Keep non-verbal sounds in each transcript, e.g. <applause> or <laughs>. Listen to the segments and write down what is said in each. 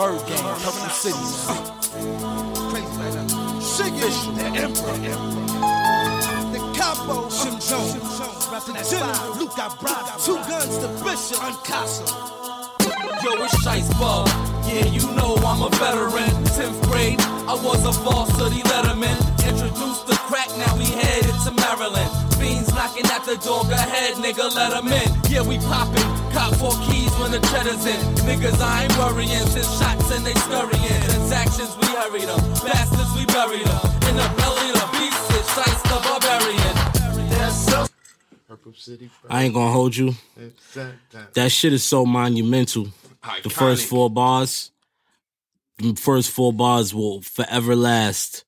Bird Gang, Purple City. Crazy like that. Shiggy, the Emperor. The Capo, Jim Jones. The General, Luke Bravo. Two guns, the Bishop, Uncasa. Yo, it's Shiest Bub. Yeah, you know I'm a veteran. 10th grade, I was a varsity letterman. Introduced the crack, now we headed to Maryland. Fiends knocking at the door, go ahead, nigga, let 'em in. Yeah, we poppin', cop four keys when the cheddar's in. Niggas, I ain't worrying, send shots and they scurrying. Transactions, we hurry them. Bastards, we bury them. In the belly of the beast, it's Shiest the Barbarian. That's us. City I ain't gonna hold you. Gang. That shit is so monumental. The first four bars, the first four bars will forever last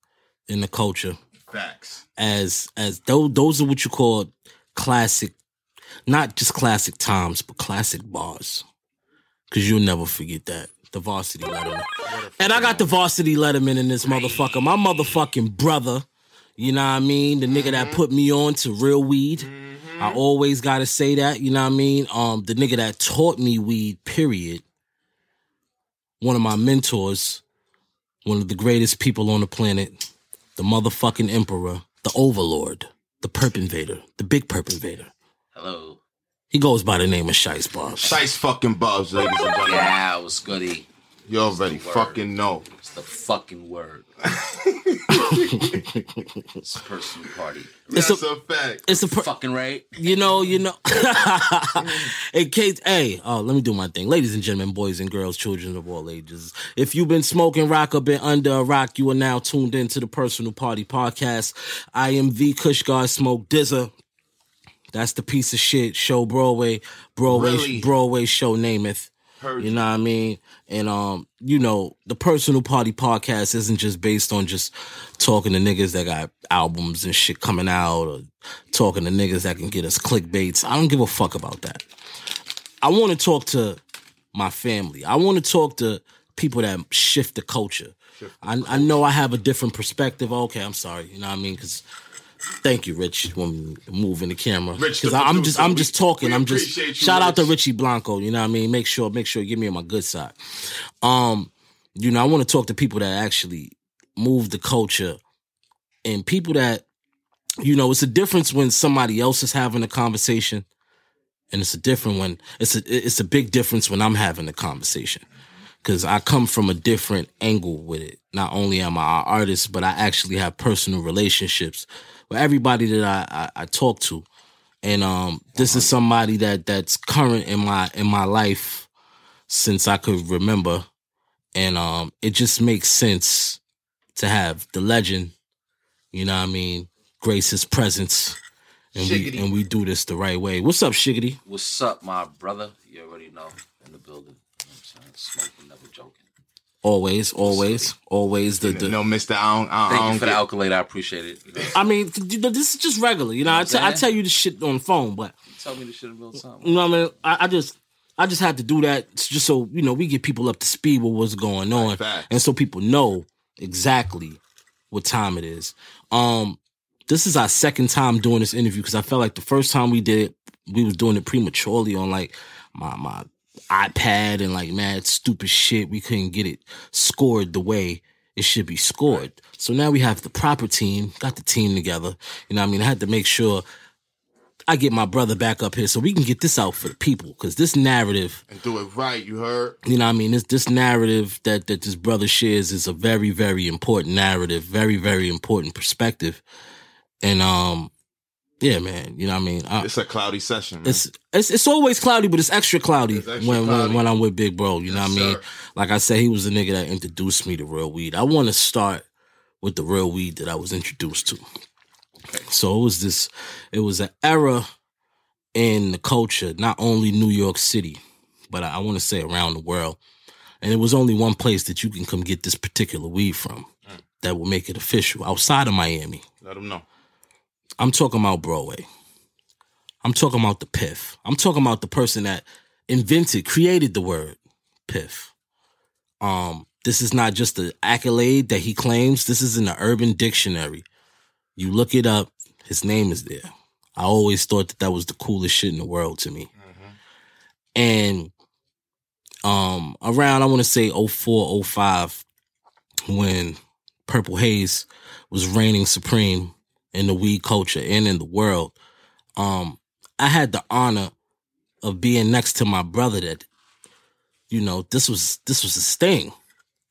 in the culture. Facts. As as those those are what you call classic, not just classic times, but classic bars. Cause you'll never forget that. The varsity letterman. And I got the varsity letterman in this motherfucker. My motherfucking brother. You know what I mean? The nigga that put me on to real weed. I always gotta say that, you know what I mean? Um, the nigga that taught me weed, period. One of my mentors, one of the greatest people on the planet, the motherfucking emperor, the overlord, the perp invader, the big perp invader. Hello. He goes by the name of Shiest Bub. Shiest fucking Bubbz, ladies and gentlemen. Yeah, what's goody? You already It's the word. fucking know. It's the fucking word. <laughs> it's a personal party. It's That's a- a, fact. It's a per- Fucking right. you know, you know. <laughs> in case, hey, oh, let me do my thing, ladies and gentlemen, boys and girls, children of all ages. If you've been smoking rock or been under a rock, you are now tuned into the Personal Party Podcast. I am the Kush God Smoke Dza. That's the piece of shit show Broadway, Broadway, Really? Broadway show nameth. Heard You know what I mean? And um, you know, the personal party podcast isn't just based on just talking to niggas that got albums and shit coming out or talking to niggas that can get us clickbaits. I don't give a fuck about that. I want to talk to my family. I want to talk to people that shift the culture. I, I know I have a different perspective. Okay, I'm sorry. You know what I mean? Because thank you, Rich, when moving the camera. Rich, Because I'm just I'm just talking. I'm just you, shout out to Richie Blanco. You know what I mean? Make sure make sure you give me on my good side. Um, you know, I want to talk to people that actually move the culture and people that you know it's a difference when somebody else is having a conversation and it's a different when it's a it's a big difference when I'm having a conversation because I come from a different angle with it. Not only am I an artist, but I actually have personal relationships with everybody that I, I, I talk to, and um, this is somebody that that's current in my in my life since I could remember, and um, it just makes sense to have the legend. You know what I mean? Grace his presence. And we and we do this the right way. What's up, Shiggity? What's up, my brother? You already know. In the building. You know what I'm saying? Smoking, never joking. Always, always, always. The, the no, Mister. I don't. I, Thank I you don't for the get- accolade. I appreciate it. You know, I mean, this is just regular. You know, I, what t- I'm I saying? tell you the shit on the phone, but tell me this shit in real time. you know what I mean. I, I just, I just had to do that just so you know we get people up to speed with what's going on, Facts. and so people know exactly what time it is. Um, this is our second time doing this interview because I felt like the first time we did it, we was doing it prematurely on like my my iPad and like mad stupid shit. We couldn't get it scored the way it should be scored. So now we have the proper team, got the team together. You know what I mean? I had to make sure I get my brother back up here so we can get this out for the people. Cause this narrative, and do it right. You heard? you know what I mean? This this narrative that that this brother shares is a very, very important narrative, very, very important perspective. And um yeah, man, you know what I mean? I, It's a cloudy session. Man. it's it's it's always cloudy, but it's extra cloudy It's extra when, cloudy. when when I'm with Big Bro. You know what I mean? sir. Like I said, he was the nigga that introduced me to real weed. I want to start with the real weed that I was introduced to. So it was this, it was an era in the culture, not only New York City, but I, I want to say around the world. And it was only one place that you can come get this particular weed from Mm. that will make it official outside of Miami. Let them know. I'm talking about Broadway. I'm talking about the piff. I'm talking about the person that invented, created the word piff. Um, this is not just an accolade that he claims. This is in the Urban Dictionary. You look it up. His name is there. I always thought that that was the coolest shit in the world to me. And um, around I want to say 04, 05, when Purple Haze was reigning supreme in the weed culture and in the world, um, I had the honor of being next to my brother that, you know, this was this was his thing.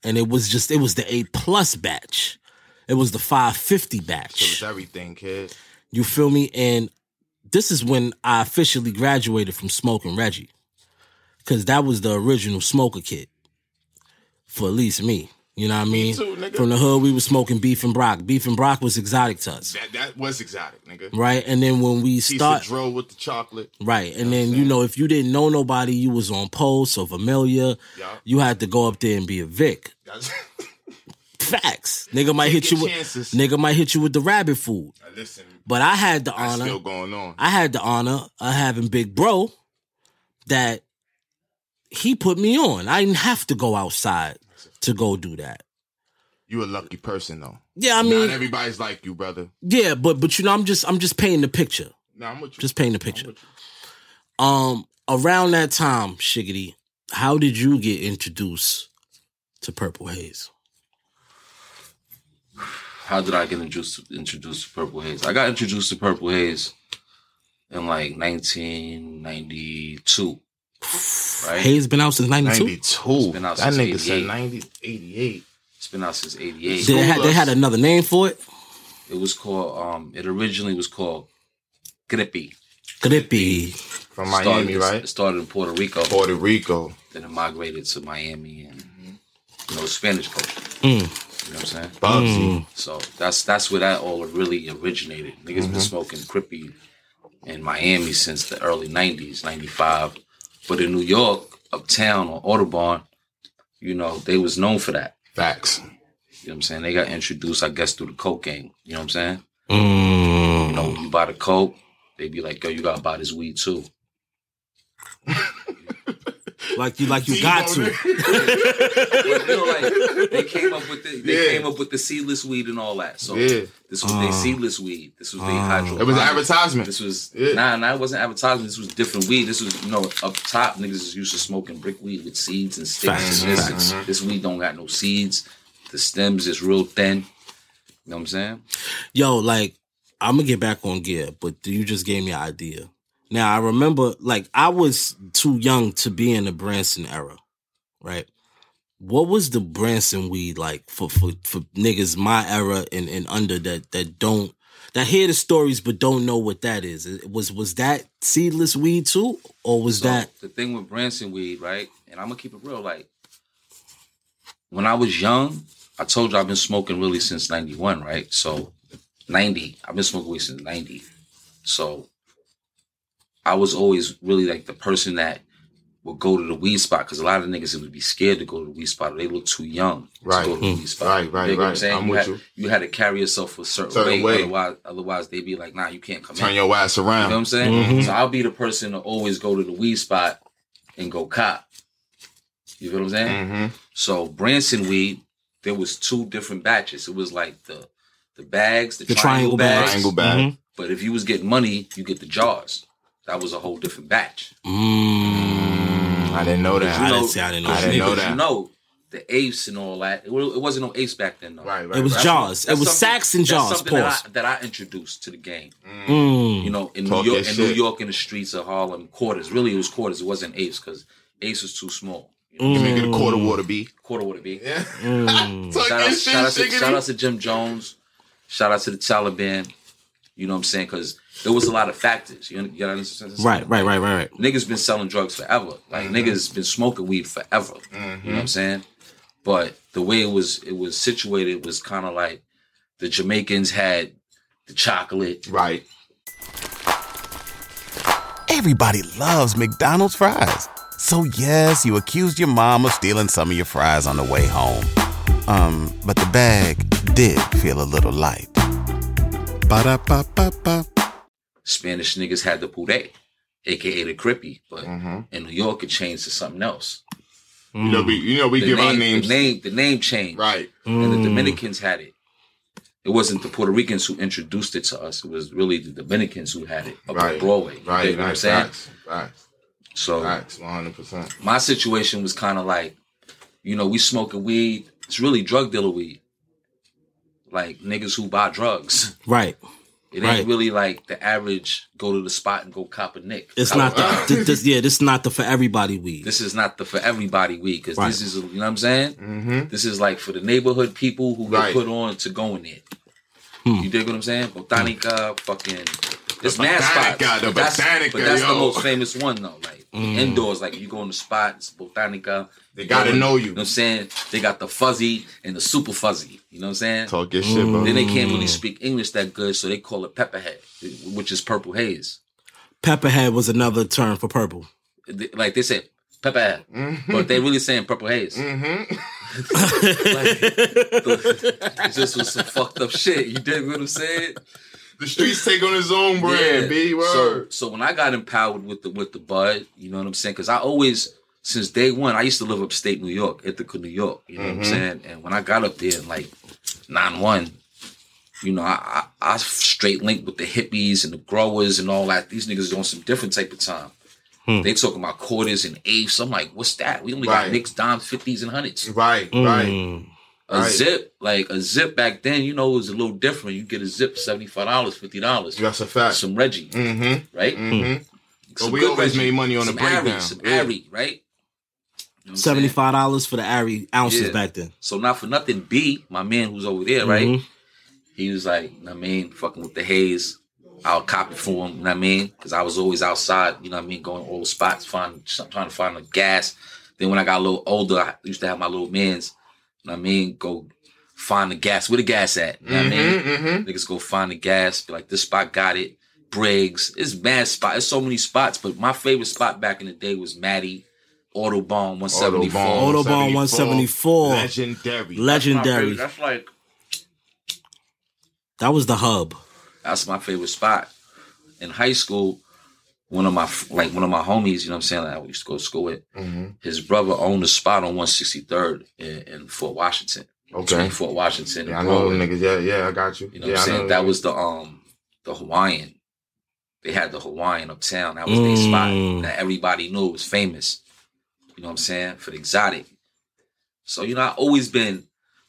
And it was just it was the A plus batch. It was the 550 So batch. it's everything, kid. You feel me? And this is when I officially graduated from smoking Reggie. Cause that was the original smoker kid. For at least me. You know what I mean? too, nigga. From the hood, we was smoking beef and Brock. Beef and Brock was exotic to us. That that was exotic, nigga. Right? And then when we Piece start drill with the chocolate. Right. And then, you know, if you didn't know nobody, you was on post or familiar, Yeah. you had to go up there and be a Vic. <laughs> Facts. Nigga might hit you with chances. nigga might hit you with the rabbit food. listen, But I had the honor. still going on. I had the honor of having Big Bro that he put me on. I didn't have to go outside to go do that. You a lucky person though. Yeah, I mean, Not everybody's like you, brother. yeah, but but you know, I'm just I'm just painting the picture. Nah, I'm with you. Just painting the picture. Um, around that time, Shiggity, how did you get introduced to Purple Haze? How did I get introduced to, introduced to Purple Haze? I got introduced to Purple Haze in like 1992. Right? Haze been out since '92. 92. been out That since nigga said 88. 90, 88. It's been out since 88. They had they had another name for it. It was called, um, it originally was called Grippy. Grippy. From Miami, started, right? It started in Puerto Rico. Puerto Rico. Then it migrated to Miami and, you know, Spanish culture. Mm. You know what I'm saying? Bugsy. So that's that's where that all really originated. Niggas been smoking Crippy in Miami since the early '90s, '95. But in New York, uptown or Audubon, you know, they was known for that. Facts. You know what I'm saying? They got introduced, I guess, through the coke gang. You know what I'm saying? Mm. You know, you buy the coke, they be like, yo, you gotta buy this weed too. Like you like you got to. <laughs> You know, like they came up with the they Yeah. came up with the seedless weed and all that. So Yeah. this was their Uh. seedless weed. This was their Uh. hydro. It was an advertisement. This was Yeah. nah, nah. It wasn't advertisement. This was different weed. This was you know up top. Niggas is used to smoking brick weed with seeds and sticks. Facts, and this, facts. and this weed don't got no seeds. The stems is real thin. You know what I'm saying? Yo, like, I'm gonna get back on gear, but you just gave me an idea. Now I remember, like, I was too young to be in the Branson era, right? What was the Branson weed like for for, for niggas my era and, and under that that don't that hear the stories but don't know what that is? It- Was was that seedless weed too, or was So, that the thing with Branson weed, right? And I'm gonna keep it real. Like when I was young, I told you I've been smoking really since '91, right? So '90, I've been smoking weed since '90. So I was always really like the person that would go to the weed spot because a lot of niggas would be scared to go to the weed spot. They look too young Right. to go to the weed spot. Right, right, You dig what I'm right. saying? I'm you, with had, you. had to carry yourself a certain, Certain way, way. Otherwise, otherwise they'd be like, nah, you can't come Turn in. your ass You know what around. I'm saying? Mhm. So I'll be the person to always go to the weed spot and go cop. You feel what I'm saying? Mm-hmm. So Branson weed, there was two different batches. It was like the the bags, the, The triangle, triangle bags. bags. Triangle bag. Mhm. But if you was getting money, you get the jars. That was a whole different batch. Mm. I didn't know that. you I know- didn't see. I didn't know. I didn't know that. You know, the apes and all that. It, it wasn't no apes back then, though. Right, right. It was right. jars. It was something- sacks and that's something that I, that I introduced to the game. Mm. You know, in Talk New York, in New. York, in the streets of Harlem, quarters. Really, it was quarters. It wasn't apes because apes was too small. You know, Give me a quarter water B. Quarter would it be? Yeah. Mm. <laughs> Talk Shout out, shout, out to, shout out to Jim Jones. Shout out to the Taliban. You know what I'm saying? Because there was a lot of factors. You, you gotta understand? Right, right, right, right, right. Niggas been selling drugs forever. Like Mm-hmm. niggas been smoking weed forever. You know what I'm saying? But the way it was it was situated was kind of like the Jamaicans had the chocolate. Right. Everybody loves McDonald's fries. So yes, you accused your mom of stealing some of your fries on the way home. Um, but the bag did feel a little light. Ba-da-ba-ba-ba. Spanish niggas had the puree, aka the crippy. But Mm-hmm. in New York, it changed to something else. You know, we you know we the give name, our names The name, the name changed. right. and the Dominicans had it. It wasn't the Puerto Ricans who introduced it to us. It was really the Dominicans who had it up Right. on Broadway. You Right. what I'm saying? Facts. Facts. So Facts. One hundred percent. my situation was kind of like, you know, we smoking weed. It's really drug dealer weed. Like niggas who buy drugs. Right. It ain't Right. really like the average go to the spot and go cop a nick. It's Cop not a- the this, this- yeah. This is not the for everybody weed. This is not the for everybody weed because Right. this is you know what I'm saying. Mm-hmm. This is like for the neighborhood people who Right. get put on to go in there. Hmm. You dig what I'm saying? Botanica, fucking. It's mad Botanica, spots. the but that's, Botanica, but that's the most famous one though. Like Hmm. indoors, like you go in the spot, it's Botanica. They gotta know you. You know what I'm saying? They got the fuzzy and the super fuzzy. You know what I'm saying? Talk your shit, bro. Then they can't really speak English that good, so they call it pepperhead, which is purple haze. Pepperhead was another term for purple. Like they say pepperhead, Mm-hmm. but they really saying purple haze. Mm-hmm. <laughs> It just was some fucked up shit. You dig what I'm saying? The streets take on its own brand. B So, word. so when I got empowered with the with the bud, you know what I'm saying? Because I always, since day one, I used to live upstate New York, Ithaca, New York. You know what I'm Mhm. saying? And when I got up there, in like nine one, you know, I, I I straight linked with the hippies and the growers and all that. These niggas on some different type of time. Hmm. They talking about quarters and eighths. I'm like, what's that? We only Right. got nicks, dimes, fifties, and hundreds. right. Right. Mm. A Right. zip, like a zip back then, you know, it was a little different. You get a zip seventy five dollars, fifty dollars. That's a fact. Some Reggie, Mm-hmm. right? Mm-hmm. But we always Reggie. made money on the some Ari, some Yeah. Ari, right? You know what I'm Seventy five dollars for the Ari ounces Yeah. back then. So not for nothing, B, my man who's over there, right? Mhm. He was like, you know I mean, fucking with the haze. I'll copy for him, you know what I mean? Because I was always outside, you know what I mean, going all the spots, find, trying to find the gas. Then when I got a little older, I used to have my little mans, you know what I mean, go find the gas. Where the gas at? You know what I mean? Mm-hmm. Niggas go find the gas, be like, this spot got it. Briggs. It's mad spot. It's so many spots, but my favorite spot back in the day was Maddie, Audubon 174. Audubon. Audubon 174. Legendary. Legendary. That's like That was the hub. that's my favorite spot. In high school, one of my like one of my homies, you know what I'm saying, like I used to go to school with, Mm-hmm. his brother owned a spot on 163rd in, in Fort Washington. Okay. Fort Washington Yeah, I know Broadway. niggas. Yeah, yeah, I got you. You know yeah, what I'm saying? That was the um the Hawaiian. They had the Hawaiian uptown. That was their spot Mm. that everybody knew was famous. You know what I'm saying? For the exotic. So, you know, I always been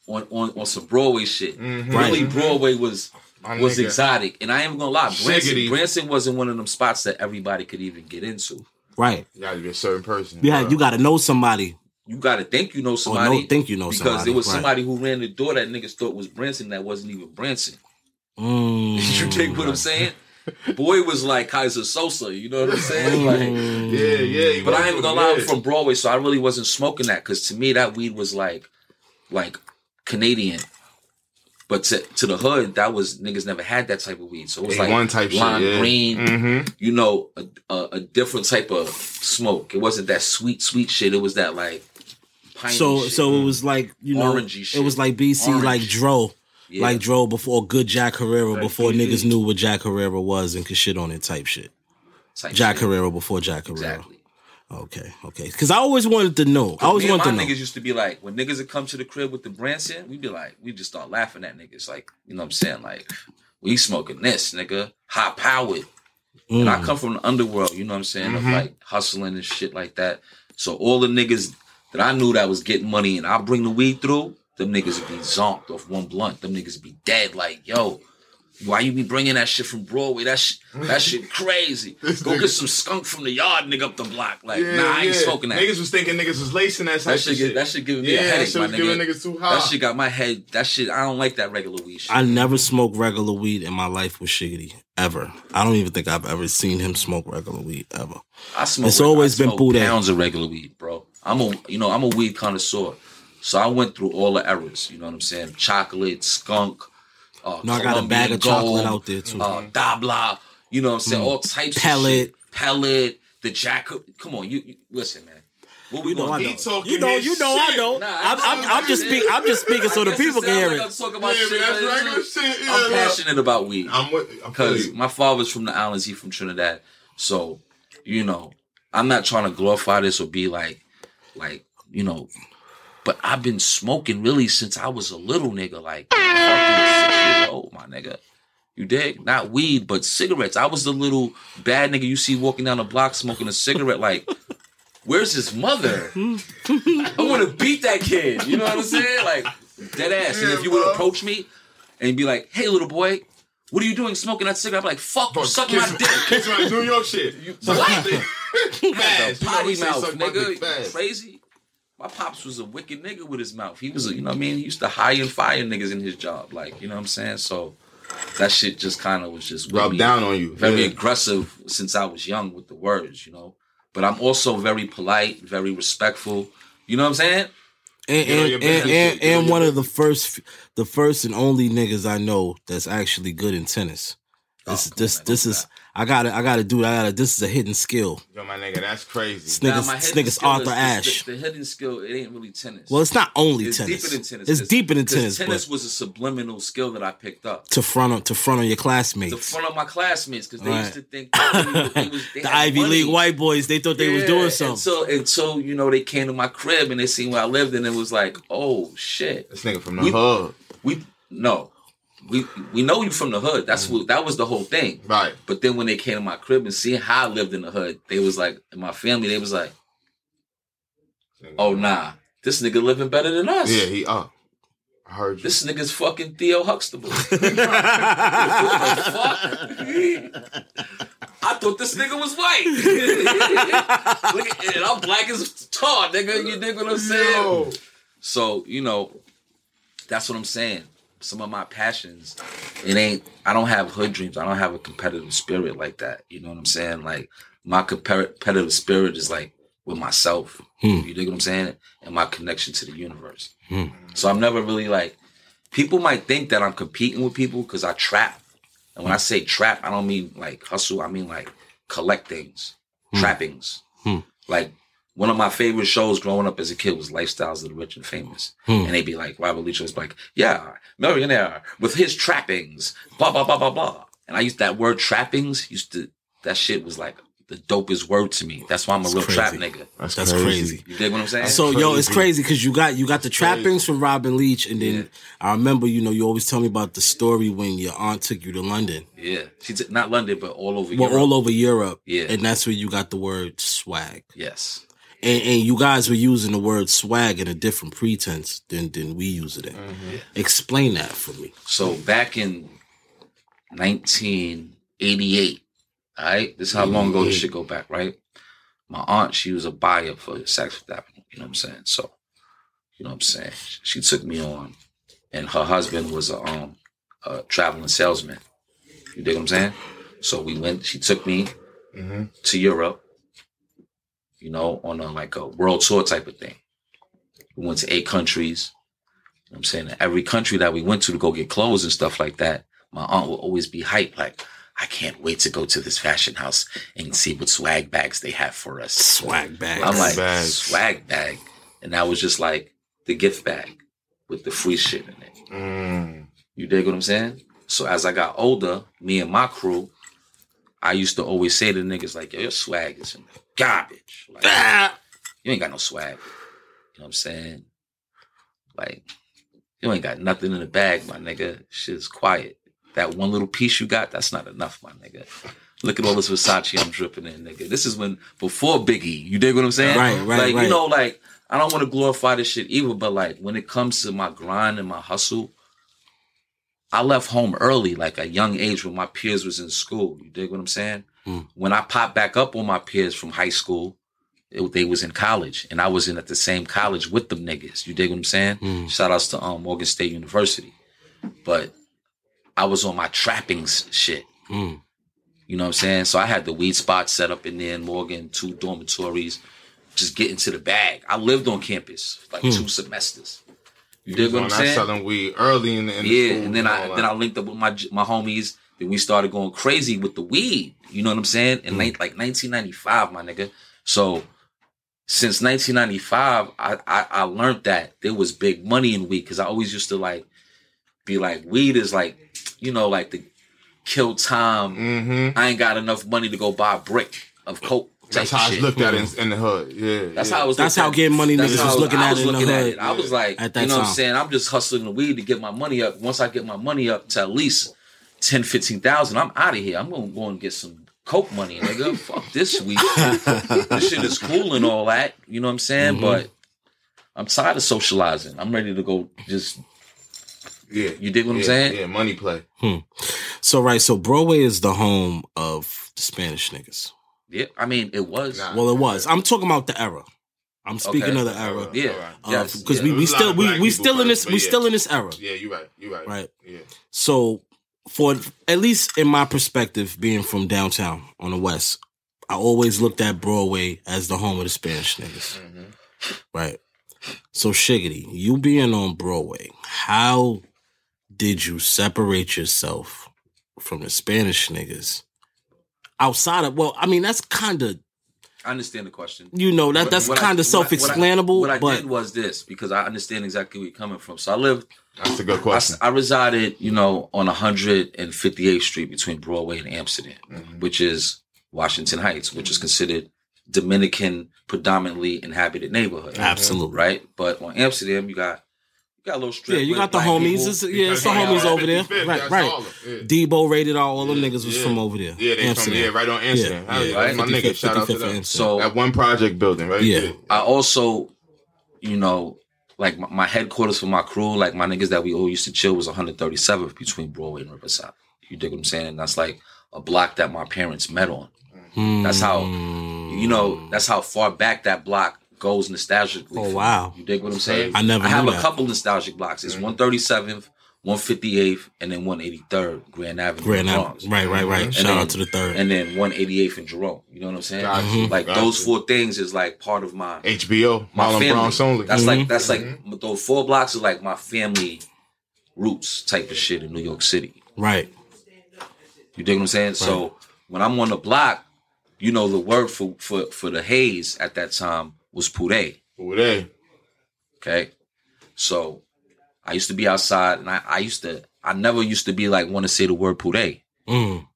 on on, on some Broadway shit. Mhm. Really, Broadway was My was nigga. exotic. And I ain't gonna lie, Branson, Branson wasn't one of them spots that everybody could even get into. Right. You gotta be a certain person. Yeah, bro. you got to know somebody. You gotta think you know Or somebody. know, think you know because somebody. there was right. somebody who ran the door that niggas thought was Branson that wasn't even Branson. Mm. <laughs> you take what I'm saying? Boy was like Keyser Soze, you know what I'm saying? <laughs> Like. Yeah, yeah. but I was ain't gonna lie, I'm from Broadway, so I really wasn't smoking that because to me that weed was like, like Canadian. But to, to the hood, that was niggas never had that type of weed. So it was like A1 type shit, lime yeah. green, Mhm. you know, a, a, a different type of smoke. It wasn't that sweet, sweet shit. It was that like piney So shit. so it was like you know Orangey shit. it was like BC like Dro. Yeah. Like Dro before good Jack Herrera, Right, before niggas knew what Jack Herrera was and could shit on it type shit. Type Jack shit. Herrera before Jack Herrera. Exactly. Okay, okay. Because I always wanted to know. I always wanted to know. niggas used to be like, when niggas would come to the crib with the Branson, we'd be like, we just start laughing at niggas. Like, you know what I'm saying? Like, we smoking this, nigga. High powered. And I Mm. come from the underworld, you know what I'm saying? Of Mhm. like hustling and shit like that. So all the niggas that I knew that was getting money and I bring the weed through, them niggas would be zonked off one blunt. Them niggas would be dead. Like, yo, why you be bringing that shit from Broadway? That shit, that shit <laughs> crazy. Go get some skunk from the yard, nigga, up the block. Like, Yeah, nah, I ain't yeah. smoking that. Niggas was thinking niggas was lacing that That shit, shit. get, that shit giving me Yeah, a that headache, shit my nigga. giving niggas too high. That shit got my head. That shit, I don't like that regular weed shit. I never smoked regular weed in my life with Shiggity ever. I don't even think I've ever seen him smoke regular weed ever. I smoke. It's always I been smoke Buddha. pounds of regular weed, bro. I'm a, you know, I'm a weed connoisseur. So I went through all the eras. You know what I'm saying? Chocolate, skunk. Uh, No, I got a bag Colombian of chocolate out there, too. Uh, Dabla. You know what I'm saying? Mm. All types. Pellet. Of shit. Pellet. The Jack. Come on, you, you listen, man. What we You know gonna I know. You know, you know I shit. know. Nah, I'm, I I'm, I'm just speaking. I'm just speaking so the people can hear like it. I'm talking about Yeah, shit, that's but it's regular just- shit. Yeah, I'm passionate about weed. I'm Because my father's from the islands, he from Trinidad. So, you know, I'm not trying to glorify this or be like, like, you know, but I've been smoking really since I was a little nigga, like fucking six years old, my nigga. You dig? Not weed, but cigarettes. I was the little bad nigga you see walking down the block smoking a cigarette, like, where's his mother? I want to beat that kid. You know what I'm saying? Like, dead ass. and if you would approach me and be like, hey, little boy, what are you doing smoking that cigarette? I'm like, fuck you, suck my dick. Kiss my New York shit. <laughs> What? Fast. You know potty mouth, nigga. Crazy? My pops was a wicked nigga with his mouth. He was, a, you know what I mean? He used to hire and fire niggas in his job. Like, you know what I'm saying? So that shit just kind of was just rubbed down on you. Very Yeah. aggressive since I was young with the words, you know. But I'm also very polite, very respectful. You know what I'm saying? And Get and, and, and, and one of the first, the first and only niggas I know that's actually good in tennis. This Oh, this on, this is stop. I gotta I gotta do it. I gotta this is a hidden skill. Yo, my nigga, that's crazy. This Nah, nigga's my this nigga's Arthur is- is Ashe. The, the hidden skill, it ain't really tennis. Well, it's not only tennis. it's tennis. deeper than tennis. It's 'cause- deeper than 'cause tennis, Tennis but was a subliminal skill that I picked up. to front of, to front of your classmates. To front of my classmates because they Right. used to think that they, was- they was, <laughs> they the Ivy money. League white boys, they thought they was doing something. Until, until you know they came to my crib and they seen where I lived and it was like, oh shit. This nigga from the We- hood. We no, we we know you from the hood. That's mm-hmm. what that was the whole thing. Right. But then when they came to my crib and seeing how I lived in the hood, they was like, in my family, they was like, oh mm-hmm. nah, this nigga living better than us. Yeah, he up. I heard you. This nigga's fucking Theo Huxtable. <laughs> I thought this nigga was white. <laughs> Look at, and I'm black as tar, nigga. You dig what I'm saying? Yo. So, you know, that's what I'm saying. Some of my passions, it ain't, I don't have hood dreams. I don't have a competitive spirit like that. You know what I'm saying? Like, my competitive spirit is like with myself. Hmm. You dig what I'm saying? And my connection to the universe. Hmm. So I'm never really like, people might think that I'm competing with people because I trap. And when I say trap, I don't mean like hustle. I mean like collect things, trappings. Hmm. Like one of my favorite shows growing up as a kid was Lifestyles of the Rich and Famous. Hmm. And they'd be like, Robert Leach was like, yeah, millionaire with his trappings, blah, blah, blah, blah, blah. And I used that word trappings, used to, that shit was like the dopest word to me. That's why I'm a That's real trap nigga. That's, That's crazy. crazy. You dig what I'm saying? So yo, it's crazy. crazy because you got you got the trappings from Robin Leach, and then Yeah. I remember you know you always tell me about the story when your aunt took you to London, yeah. She took not London, but all over well Europe. all over Europe, Yeah. and that's where you got the word swag, Yes. And, and you guys were using the word swag in a different pretense than than we use it in. Mm-hmm. Explain that for me. So back in 1988, all right, this is how long ago this should go back, right? My aunt, she was a buyer for Saks Fifth Avenue, you know what I'm saying? So, you know what I'm saying? She took me on, and her husband was a, um, a traveling salesman. You dig what I'm saying? So we went, she took me Mhm. to Europe, you know, on a like a world tour type of thing. We went to eight countries. what I'm saying? Every country that we went to to go get clothes and stuff like that, my aunt would always be hyped, like, I can't wait to go to this fashion house and see what swag bags they have for us. Swag bag. I'm like, Bags. swag bag. And that was just like the gift bag with the free shit in it. Mm. You dig what I'm saying? So as I got older, me and my crew, I used to always say to niggas like, yo, your swag is in the garbage. Like, you ain't got no swag. You know what I'm saying? Like, you ain't got nothing in the bag, my nigga. Shit's quiet. That one little piece you got, that's not enough, my nigga. Look at all this Versace I'm dripping in, nigga. This is when before Biggie. You dig what I'm saying? Right, right, Like, right. you know, like, I don't want to glorify this shit either, but like when it comes to my grind and my hustle, I left home early, like a young age when my peers was in school. You dig what I'm saying? Mm. When I popped back up on my peers from high school, it, they was in college, and I was in at the same college with them niggas. You dig what I'm saying? Mm. Shout outs to um, Morgan State University, but I was on my trappings shit. Mm. You know what I'm saying? So I had the weed spot set up in there in Morgan, two dormitories, just getting to the bag. I lived on campus for like Hmm. two semesters. You You dig what I'm on that saying? selling weed early in the, in the yeah, school and then I all then that. I linked up with my my homies. Then we started going crazy with the weed. You know what I'm saying? In late, like 1995, my nigga. So since 1995, I, I I learned that there was big money in weed because I always used to like be like weed is like you know like the kill time. Mm-hmm. I ain't got enough money to go buy a brick of coke. That's how shit. it's looked at in, in the hood. Yeah, That's yeah. how I was. That's looking how at- getting money that's niggas how was I looking I at was it in the looking at it. I was like, at you know what I'm saying? I'm just hustling the weed to get my money up. Once I get my money up to at least 10, 15,000, I'm out of here. I'm gonna go and get some coke money, nigga. <laughs> Fuck this week. this shit is cool and all that. You know what I'm saying? Mhm. But I'm tired of socializing. I'm ready to go. Just yeah. you dig what I'm saying? Yeah, money play. Hmm. So right, so Broadway is the home of the Spanish niggas. Yeah, I mean it was. Well, it was. I'm talking about the era. I'm speaking Okay. of the era. Yeah. Yes. because Yeah. we, we was a lot still we, we still in this we yeah. still in this era. Yeah, you're right. You're right. Right. Yeah. So for at least in my perspective, being from downtown on the west, I always looked at Broadway as the home of the Spanish niggas. Mm-hmm. Right. So Shiggity, you being on Broadway, how did you separate yourself from the Spanish niggas? Outside of well, I mean that's kind of I understand the question. You know, that- that's what I- kinda what I- self-explanable, What I, but- did was this because I understand exactly where you're coming from. So I lived. That's a good question. I, I resided, you know, on 158th Street between Broadway and Amsterdam, Mm-hmm. which is Washington Heights, which is considered Dominican predominantly inhabited neighborhood. Absolutely. right. But on Amsterdam, you got you got a little strip. Yeah, you got the homies. It's, yeah, it's the You homies over there. Right, right. all of it, yeah. Debo rated all. All them niggas was yeah. from over there. Yeah, they from yeah, right on Amsterdam. Yeah, yeah, yeah, that's my 55th, nigga. Shout out to them. So at one project building, right? Yeah. I also, you know, like my, my headquarters for my crew, like my niggas that we all used to chill was 137th between Broadway and Riverside. You dig what I'm saying? And that's like a block that my parents met on. Hmm. That's how, you know, that's how far back that block goes nostalgically. Oh, for me. wow. You dig what I'm saying? I never I have knew a that. couple nostalgic blocks. It's mm. 137th, 158th, and then 183rd Grand Avenue. Grand in Ave- Bronx. right, right, right. And Shout then- out to the third. And then 188th in Jerome. You know what I'm saying? Got you, Like got those you. four things is like part of my HBO, my Marlon family. Bronx only. That's Mm-hmm. like that's like those four blocks is like my family roots type of shit in New York City. Right. You dig what I'm saying? So when I'm on the block, you know the word for for for the haze at that time was puree. Over there. Okay. So I used to be outside and I, I used to I never used to be like want to say the word puree. Mm.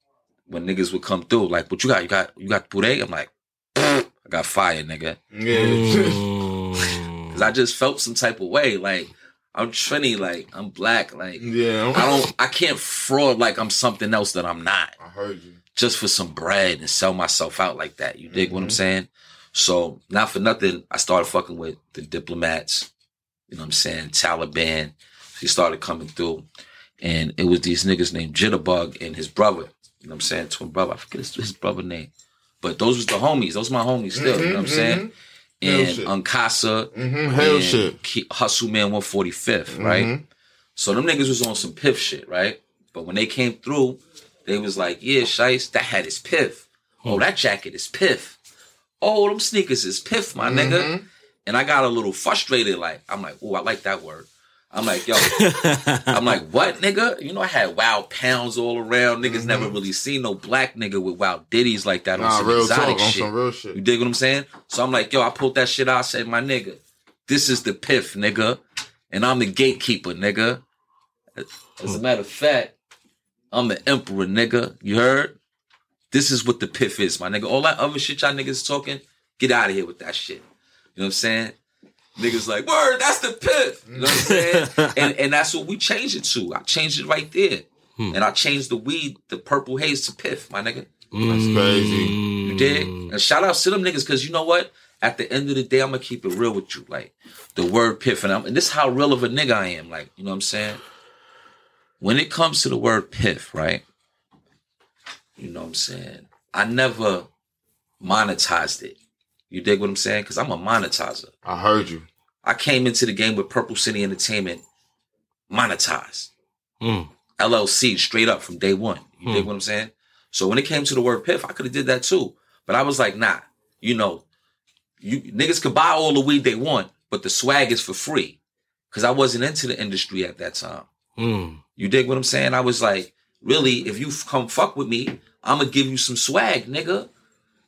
When niggas would come through, like, what you got? You got you got puree? I'm like, I got fire, nigga. Yeah. Mm. <laughs> Cause I just felt some type of way. Like I'm Trini, like I'm black, like yeah. I don't I can't fraud like I'm something else that I'm not. I heard you. Just for some bread and sell myself out like that. You dig what Mm-hmm. I'm saying? So not for nothing, I started fucking with the diplomats, you know what I'm saying, Taliban. He started coming through. And it was these niggas named Jitterbug and his brother. You know what I'm saying? Twin brother. I forget his, his brother name. But those was the homies. Those my homies still. you know what I'm saying? Hell And. Uncasa. Mhm, hell and shit. Hustle Man 145th, right? Mhm. So them niggas was on some piff shit, right? But when they came through, they was like, yeah, Shiest, that hat is piff. Oh, that jacket is piff. Oh, them sneakers is piff, my nigga. And I got a little frustrated, like, I'm like, oh, I like that word. I'm like, yo, <laughs> I'm like, what, nigga? You know, I had wild pounds all around. Niggas mm-hmm. never really seen no black nigga with wild ditties like that on some real exotic talk, on shit. some real shit. You dig what I'm saying? So I'm like, yo, I pulled that shit out. I said, my nigga, this is the piff, nigga. And I'm the gatekeeper, nigga. As a hmm. matter of fact, I'm the emperor, nigga. You heard? This is what the piff is, my nigga. All that other shit y'all niggas talking, get out of here with that shit. You know what I'm saying? Niggas like, word, that's the piff. You know what I'm saying? Mm. and and that's what we changed it to. I changed it right there. Hmm. And I changed the weed, the purple haze to piff, my nigga. That's crazy. You dig? And shout out to them niggas, because you know what? At the end of the day, I'm gonna keep it real with you. Like the word piff, and, I'm, and this is how real of a nigga I am. Like, you know what I'm saying? When it comes to the word piff, right? You know what I'm saying? I never monetized it. You dig what I'm saying? Because I'm a monetizer. I heard you. I came into the game with Purple City Entertainment monetized. Mm. LLC straight up from day one. You dig what I'm saying? So when it came to the word piff, I could have did that too. But I was like, nah, you know, you niggas could buy all the weed they want, but the swag is for free. Cause I wasn't into the industry at that time. Mm. You dig what I'm saying? I was like, really, if you come fuck with me, I'm gonna give you some swag, nigga.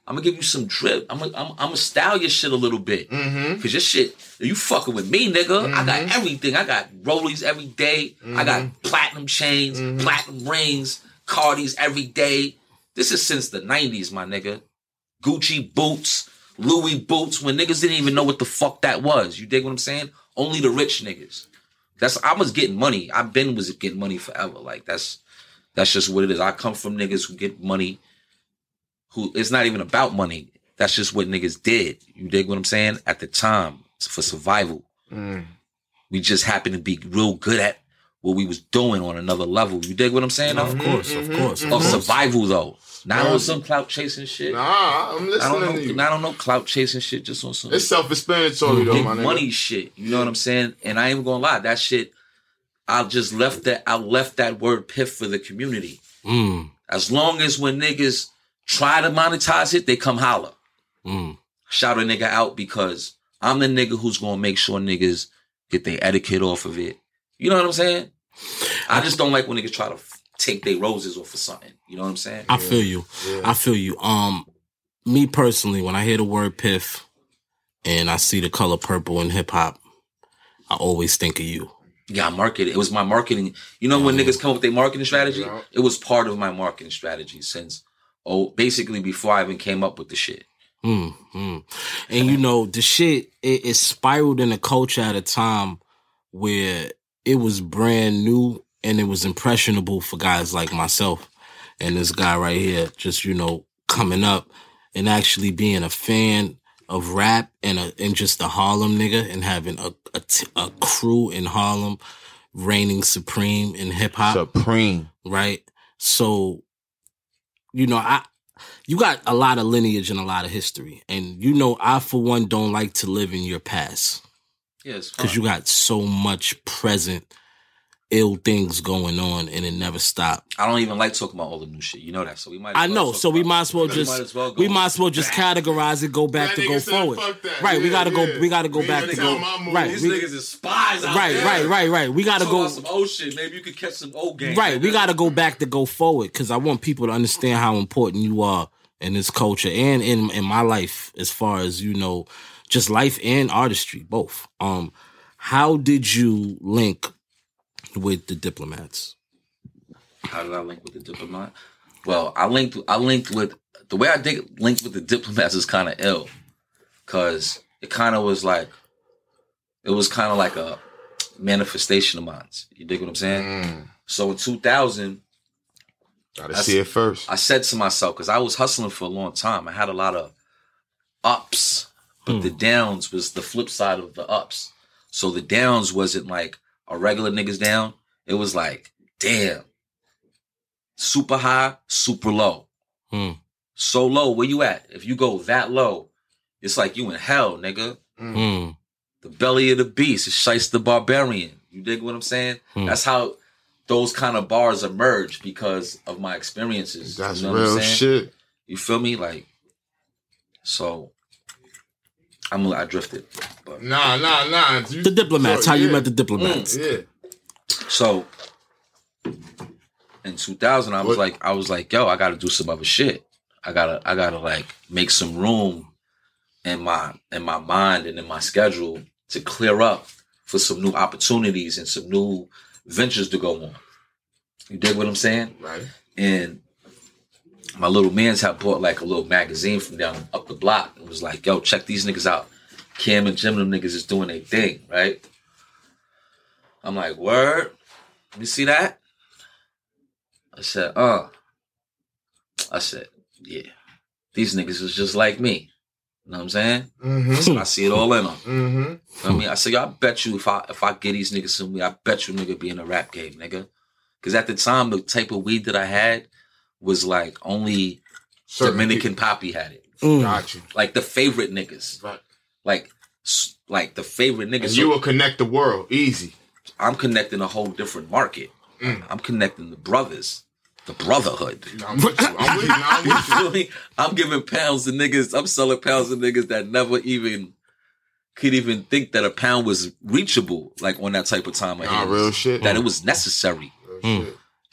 I'm gonna give you some drip. I'm gonna, I'm, I'm gonna style your shit a little bit. Mm-hmm. Cause your shit, you fucking with me, nigga. I got mm-hmm. everything. I got rollies every day. I got mm-hmm. platinum chains, mm-hmm. platinum rings, Cardis every day. This is since the 90s, my nigga. Gucci boots, Louis boots, when niggas didn't even know what the fuck that was. You dig what I'm saying? Only the rich niggas. That's I was getting money. I've been was getting money forever. Like that's that's just what it is. I come from niggas who get money who it's not even about money. That's just what niggas did. You dig what I'm saying? At the time, for survival. Mm. We just happened to be real good at what we was doing on another level. You dig what I'm saying? Of though? course, of course, of Of survival though. Not Right. on some clout chasing shit. Nah, I'm I don't listening know. to you. I don't know clout chasing shit. Just on some It's self-explanatory though, my nigga. money shit. You know what I'm saying? And I ain't gonna lie, that shit. I just left that. I left that word piff for the community. Mm. As long as when niggas try to monetize it, they come holler. Mm. Shout a nigga out because I'm the nigga who's gonna make sure niggas get their etiquette off of it. You know what I'm saying? I just don't like when niggas try to f- take their roses off of something. You know what I'm saying? I feel you. I feel you. Um, me personally, when I hear the word piff and I see the color purple in hip hop, I always think of you. Yeah, I marketed. It was my marketing. You know when niggas come up with their marketing strategy? Yeah. It was part of my marketing strategy since oh basically before I even came up with the shit. Mm, mm. And you know, the shit, it, it spiraled in a culture at a time where it was brand new and it was impressionable for guys like myself and this guy right here, just, you know, coming up and actually being a fan of rap and a, and just a Harlem nigga and having a, a, t- a crew in Harlem reigning supreme in hip hop Supreme. right? So, you know, I you got a lot of lineage and a lot of history, and you know, I for one don't like to live in your past Yes. because you got so much present ill things going on, and it never stopped. I don't even like talking about all the new shit. You know that. So we might as I well know, talk so we might as well we just might as well go we might as well just categorize it, go back That to go said, forward. "Fuck that." Right, we gotta go. We gotta go We back to go. Right, These we- niggas is spies out right, there. right, right, right. We gotta Talk go. about some old shit. Maybe you could catch some old game. Right, we nigga. got to go back to go forward because I want people to understand how important you are in this culture and in in my life as far as you know, just life and artistry both. Um, how did you link with the diplomats? How did I link with the diplomat? Well, I linked. I linked with the way I did linked with the diplomats is kind of ill, cause it kind of was like, it was kind of like a manifestation of mine. You dig what I'm saying? Mm. So in 2000, Gotta That's- see it first. I said to myself, because I was hustling for a long time, I had a lot of ups, but the downs was the flip side of the ups. So the downs wasn't like a regular niggas down. It was like, damn, super high, super low. Hmm. So low, where you at? If you go that low, it's like you in hell, nigga. Mm. The belly of the beast is Shiest the Barbarian. You dig what I'm saying? Hmm. That's how those kind of bars emerge because of my experiences. That's You know what I'm real shit. You feel me? Like, so I'm I drifted. But. Nah, nah, nah. You, The diplomats. Sure, how you met the diplomats? Mm, yeah. So in 2000, I was What- like, I was like, yo, I got to do some other shit. I gotta, I gotta like make some room in my in my mind and in my schedule to clear up for some new opportunities and some new ventures to go on. You dig what I'm saying? Right. And my little man's had bought like a little magazine from down up the block and was like, yo, check these niggas out. Cam and Jim, them niggas is doing their thing, right? I'm like, word? You see that? I said, uh. I said, yeah. These niggas is just like me. You know what I'm saying? Mm-hmm. I see it all in them. Mm-hmm. I mean, I said, yo, I bet you if I if I get these niggas some weed, I bet you nigga be in a rap game, nigga. Cause at the time, the type of weed that I had was like only Certain Dominican Poppy had it. Mm. Got you. Like the favorite niggas. Right. Like like the favorite niggas. And So you will connect the world easy. I'm connecting a whole different market. Mm. I'm connecting the brothers, the brotherhood. I'm with you. I'm with you. I'm <laughs> with you. feel me? I'm giving pounds to niggas. I'm selling pounds to niggas that never even could even think that a pound was reachable, like on that type of time. Nah, real shit. That it was necessary.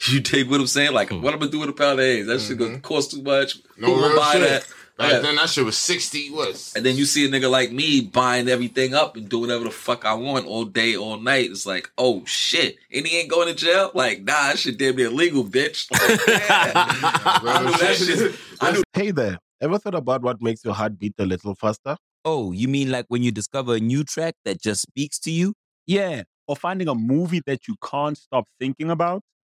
Real <laughs> shit. You take what I'm saying? Like, hmm. what I'm gonna do with a pound of A's? That shit gonna mm-hmm. cost too much. No Who gonna buy shit. that? Back Yeah. then, that shit was 60. What? And then you see a nigga like me buying everything up and doing whatever the fuck I want all day, all night. It's like, oh shit. And he ain't going to jail? Like, nah, that shit damn near illegal, bitch. Like, yeah. <laughs> <laughs> I knew that shit. I knew Hey there. Ever thought about what makes your heart beat a little faster? Oh, you mean like when you discover a new track that just speaks to you? Yeah. Or finding a movie that you can't stop thinking about.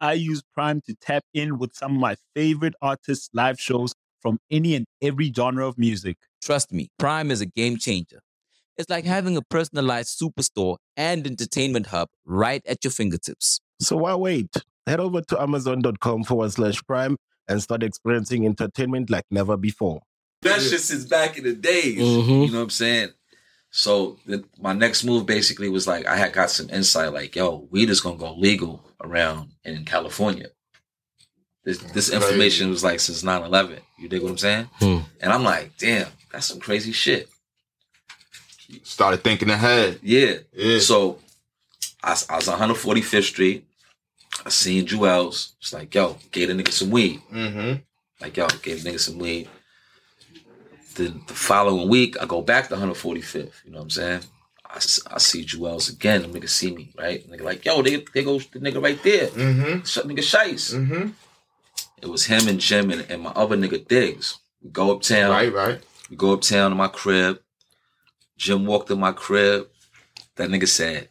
I use Prime to tap in with some of my favorite artists' live shows from any and every genre of music. Trust me, Prime is a game changer. It's like having a personalized superstore and entertainment hub right at your fingertips. So why wait? Head over to amazon.com forward slash prime and start experiencing entertainment like never before. that shit since back in the days. Mhm. You know what I'm saying? So the, my next move basically was like I had got some insight, like, yo, weed is gonna go legal around in California. This this information was like since 9-11. You dig what I'm saying? Hmm. And I'm like, damn, that's some crazy shit. Started thinking ahead. Yeah. Yeah. So I, was- I was on 145th Street. I seen Juelz. It's like, yo, gave the nigga some weed. Mm-hmm. Like, yo, gave the nigga some weed. The, the following week, I go back to 145th. You know what I'm saying? I see Juelz again. The nigga see me, right? Nigga like, yo, they, they goes the nigga right there. Mm-hmm. Shut nigga Shiest. Mm-hmm. It was him and Jim and, and my other nigga Diggs. We go uptown. Right, right. We go uptown to my crib. Jim walked in my crib. That nigga said,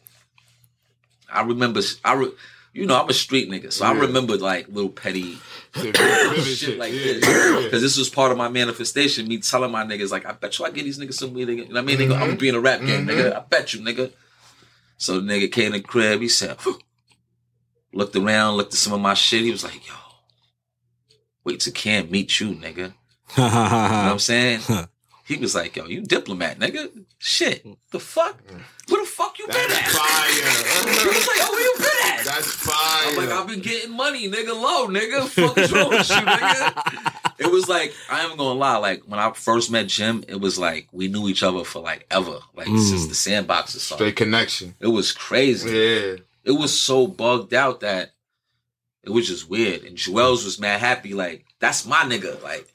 I remember, I re, you know, I'm a street nigga, so I Yeah. remember like little petty <laughs> <laughs> Shit, like this. Because this was part of my manifestation, me telling my niggas, like, I bet you I get these niggas some weed. nigga. You know what I mean? Nigga, I'm gonna be in a rap game, nigga. I bet you, nigga. So the nigga came in the crib, he said, looked around, looked at some of my shit. He was like, yo, wait till Cam meet you, nigga. You know what I'm saying? <laughs> He was like, yo, you diplomat, nigga. Shit. The fuck? Where the fuck you been That's at? fire. <laughs> He was like, oh, where you been at? That's fire. I'm like, I've been getting money, nigga, low, nigga. Fuck is wrong with you, nigga? <laughs> It was like, I am gonna lie, like when I first met Jim, it was like we knew each other for like ever. Like Mm. since the sandbox or something. Straight connection. It was crazy. Yeah. It was so bugged out that it was just weird. And Juelz was mad happy, like, that's my nigga. Like,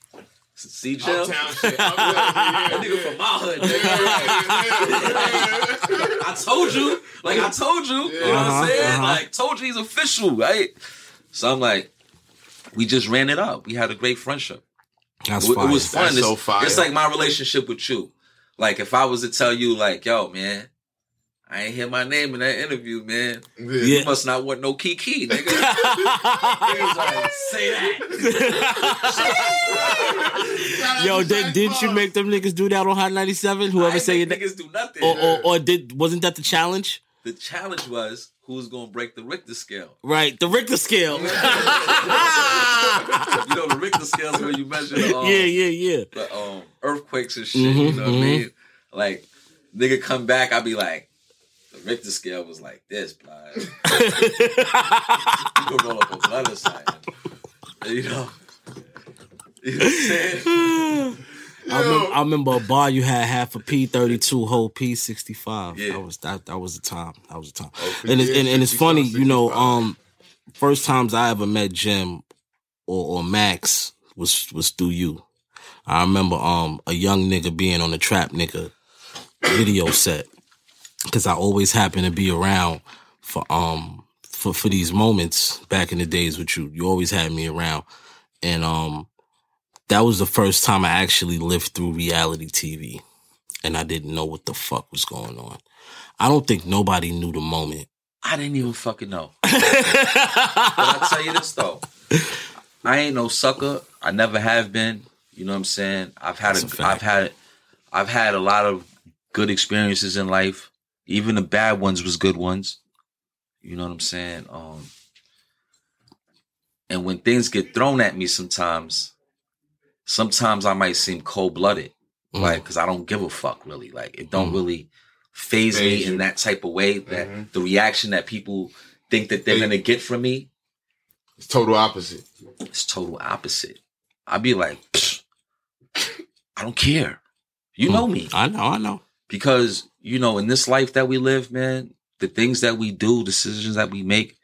see Joel? Uptown shit. Uptown, <laughs> yeah, That nigga yeah. from my hood, nigga. yeah, yeah, yeah. I told you. Like I told you. You know what Uh-huh, I'm saying? uh-huh. Like told you he's official, right? So I'm like, we just ran it up. We had a great friendship. That's it, fine. it was fun. That's it's, so fire. it's like my relationship with you. Like if I was to tell you, like, yo, man, I ain't hear my name in that interview, man. Yeah. You must not want no Kiki, nigga. <laughs> Niggas like, say that. <laughs> Yo, did, didn't you make them niggas do that on Hot 97? Whoever say ain't your make niggas do nothing. or, or or did wasn't that the challenge? the challenge was who's gonna break the Richter scale. Right, the Richter scale. <laughs> You know the Richter scale is where you measure um, yeah, yeah, yeah. the um, earthquakes and shit. Mhm, you know what I mhm. mean? Like nigga come back, I'd be like, the Richter scale was like this, blood. <laughs> you could roll up a blood or something. You know? <laughs> You know what I'm saying? <laughs> I remember, I remember a bar you had half a P thirty two, whole P sixty five. Yeah. That was that that was the time. That was the time. Oh, and it's, and, and it's 65, funny, you know, um, first times I ever met Jim or, or Max was was through you. I remember um a young nigga being on the trap nigga video set because I always happen to be around for um for for these moments back in the days with you. You always had me around, and um that was the first time I actually lived through reality TV, and I didn't know what the fuck was going on. I don't think nobody knew the moment. I didn't even fucking know. <laughs> but I tell you this though, I ain't no sucker. I never have been. You know what I'm saying? I've had That's a a. I've had I've had a lot of good experiences in life. Even the bad ones was good ones. You know what I'm saying? Um and when things get thrown at me sometimes, sometimes I might seem cold blooded. Mm. Like, cause I don't give a fuck really. Like it don't Mm. really phase me Phase you. in that type of way that Mhm. the reaction that people think that they're They- gonna get from me It's total opposite. it's total opposite. I'd be like, I don't care. You know me. I know, I know. Because, you know, in this life that we live, man, the things that we do, decisions that we make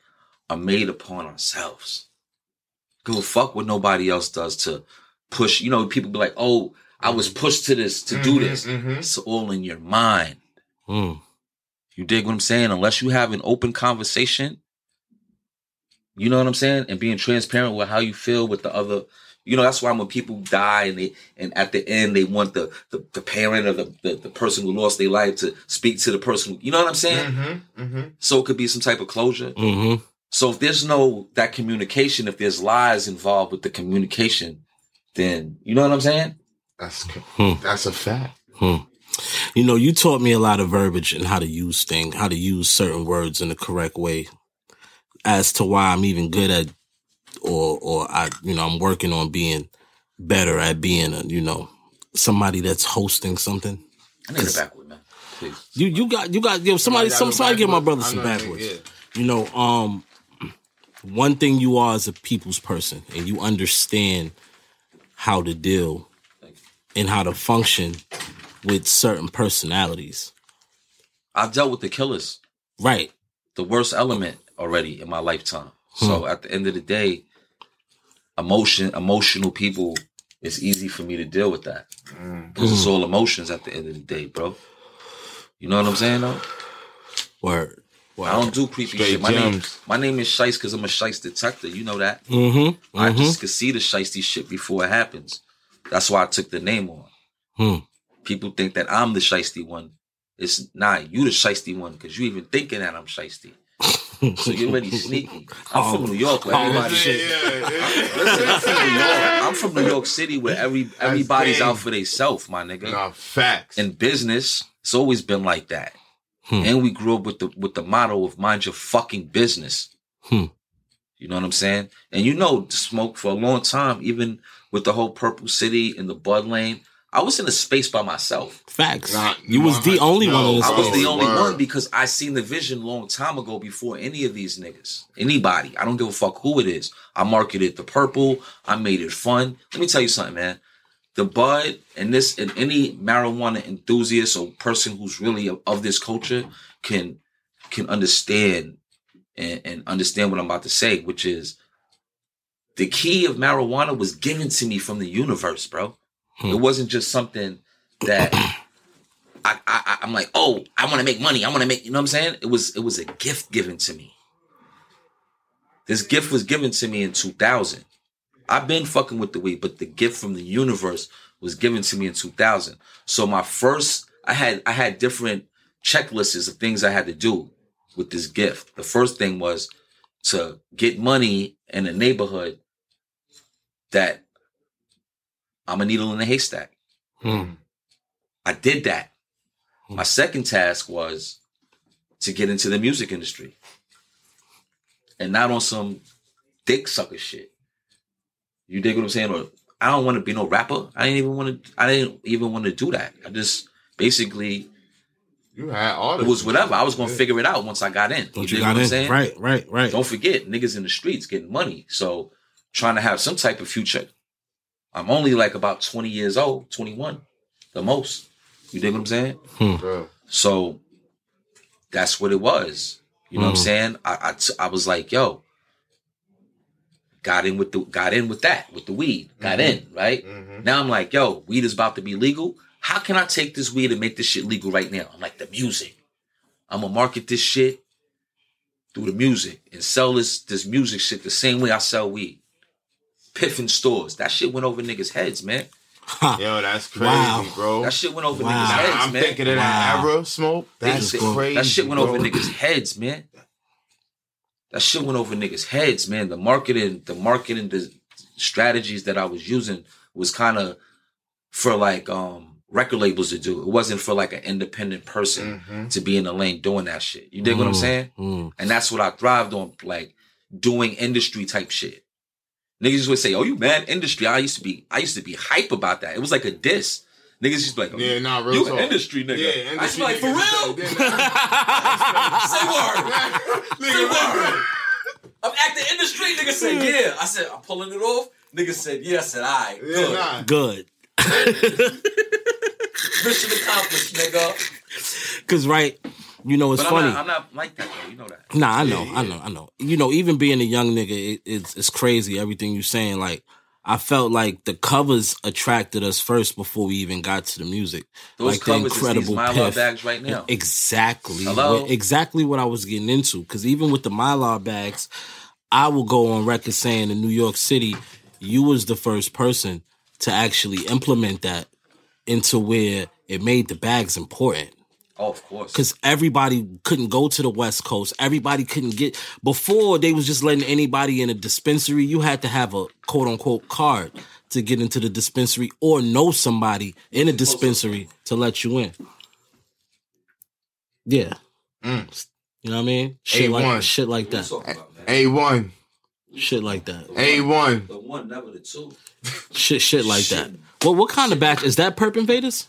are made upon ourselves. Go fuck what nobody else does to push. You know, people be like, oh, I was pushed to this, to do Mhm, this. mhm. It's all in your mind. Mm. You dig what I'm saying? Unless you have an open conversation, you know what I'm saying, and being transparent with how you feel with the other. You know, that's why when people die and they and at the end they want the the, the parent or the, the the person who lost their life to speak to the person. You know what I'm saying? Mm-hmm, mm-hmm. So it could be some type of closure. Mm-hmm. So if there's no that communication, if there's lies involved with the communication, then you know what I'm saying? That's Hmm. that's a fact. Hmm. You know, you taught me a lot of verbiage and how to use things, how to use certain words in the correct way. As to why I'm even good at, or or I, you know, I'm working on being better at being a, you know, somebody that's hosting something. I need it backward, man. Please. You you got you got yo somebody some somebody give my brother some know, backwards. yeah. You know, um, one thing you are is a people's person, and you understand how to deal and how to function with certain personalities. I've dealt with the killers. Right. the worst element already in my lifetime. So Hmm. at the end of the day, emotion, emotional people, it's easy for me to deal with that because it's Mhm. all emotions at the end of the day, bro. You know what I'm saying, though? Word. I don't do creepy Straight shit. My name, my name is Shiest because I'm a Shiest detector. You know that. Mm-hmm. I just can see the Shiesty shit before it happens. That's why I took the name on. Hmm. People think that I'm the Shiesty one. It's not you the Shiesty one because you even thinking that I'm Shiesty. <laughs> so you're already sneaky. I'm from New York where Oh, everybody shit. <laughs> Listen, I'm from New York. I'm from New York City where every everybody's out for themselves, my nigga. Nah, facts. In business, it's always been like that. Hmm. And we grew up with the with the motto of mind your fucking business. Hmm. You know what I'm saying? And you know, smoke for a long time, even with the whole Purple City and the Bud Lane. I was in a space by myself. Facts. Nah, you was the only no, one in this I was the only Word. one because I seen the vision long time ago before any of these niggas. Anybody. I don't give a fuck who it is. I marketed the purple. I made it fun. Let me tell you something, man. The bud and this and any marijuana enthusiast or person who's really of, of this culture can can understand and, and understand what I'm about to say, which is the key of marijuana was given to me from the universe, bro. Hmm. It wasn't just something that I, I I'm like, oh, I want to make money. I want to make, you know what I'm saying? It was it was a gift given to me. This gift was given to me in 2000. I've been fucking with the weed, but the gift from the universe was given to me in 2000. So my first, I had I had different checklists of things I had to do with this gift. The first thing was to get money in a neighborhood that I'm a needle in a haystack. Hmm. I did that. My second task was to get into the music industry. And not on some dick sucker shit. You dig what I'm saying? Or I don't want to be no rapper. I didn't even want to I didn't even want to do that. I just basically You had all it was whatever. I was gonna figure it out once I got in. Dig you what got I'm in, saying? right, right, right. Don't forget, niggas in the streets getting money. So trying to have some type of future. I'm only like about 20 years old, 21, the most. You dig what I'm saying? Hmm. So that's what it was. You know what I'm Mhm. saying? I, I t- I was like, yo, got in with the got in with that with the weed, got in right. Now I'm like, yo, weed is about to be legal. How can I take this weed and make this shit legal right now? I'm like the music. I'm gonna market this shit through the music and sell this this music shit the same way I sell weed. Piffin stores. That shit went over niggas' heads, man. Yo, that's crazy, Wow. bro. That shit went over Wow. niggas' heads, I'm man. thinking of that era, smoke. That's said- crazy. That shit went bro. over niggas' heads, man. That shit went over niggas' heads, man. The marketing, the marketing, the strategies that I was using was kind of for like um record labels to do. It wasn't for like an independent person to be in the lane doing that shit. You dig what I'm Mm, saying? mm. And that's what I thrived on, like doing industry type shit. Niggas would say, "Oh, you mad industry?" I used to be, I used to be hype about that. It was like a diss. Niggas just be like, oh, Yeah, nah, real you talk. an industry nigga." Yeah, I used to be like, "For real?" niggas. <laughs> Say word. <laughs> Say word. I'm acting industry. Nigga said, yeah. I said, I'm pulling it off. Nigga said, yeah. I said, all right. Yeah, Good. nah. Good. <laughs> Mission accomplished, nigga. Cause right, you know it's but funny. I'm not, I'm not like that, though. You know that. Nah, I know, I know, I know. You know, even being a young nigga, it, it's it's crazy. Everything you're saying, like I felt like the covers attracted us first before we even got to the music. Those like covers is these Mylar Piff. bags right now. Exactly. Hello? Exactly what I was getting into. Because even with the Mylar bags, I will go on record saying in New York City, you was the first person to actually implement that into where it made the bags important Oh, of course. because everybody couldn't go to the West Coast. Everybody couldn't get before they was just letting anybody in a dispensary. You had to have a quote unquote card to get into the dispensary or know somebody in a dispensary to let you in. Yeah, Mm. you know what I mean? Shit like A1. shit like that. A1. Shit like that. A1. The one, never the two. Shit, shit like that. Well, what kind of batch is that? Perp Invaders.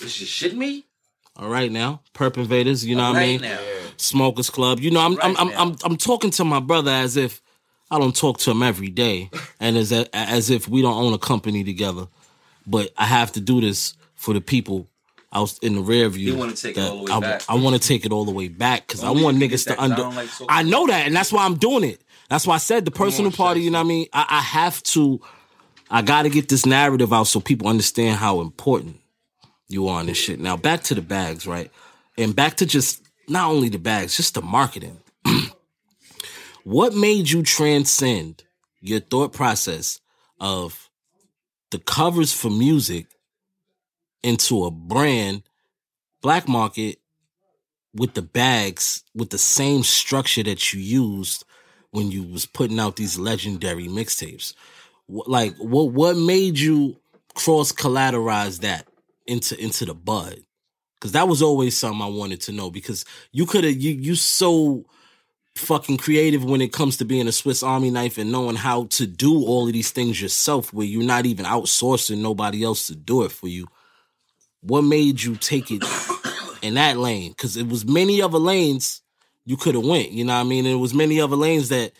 This is shit me? All right now, Perp Invaders. You know what I mean? now. Smokers Club. You know, I'm I'm Right I'm. I'm I'm talking to my brother as if I don't talk to him every day, and as a, as if we don't own a company together. But I have to do this for the people out in the rear view. You wanna take it all the way I, back. I want to take it all the way back because I want niggas to that, 'cause under. I like talking I know that, and that's why I'm doing it. That's why I said the personal party. You know what I mean? I, I have to. I got to get this narrative out so people understand how important you on this shit. Now back to the bags, right? And back to just not only the bags, just the marketing. <clears throat> what made you transcend your thought process of the covers for music into a brand black market with the bags with the same structure that you used when you was putting out these legendary mixtapes like what what made you cross collateralize that into into the bud. Because that was always something i wanted to know because you could have you you so fucking creative when it comes to being a swiss army knife and knowing how to do all of these things yourself where you're not even outsourcing nobody else to do it for you. What made you take it in that lane? Because it was many other lanes you could have went you know what i mean? And it was many other lanes that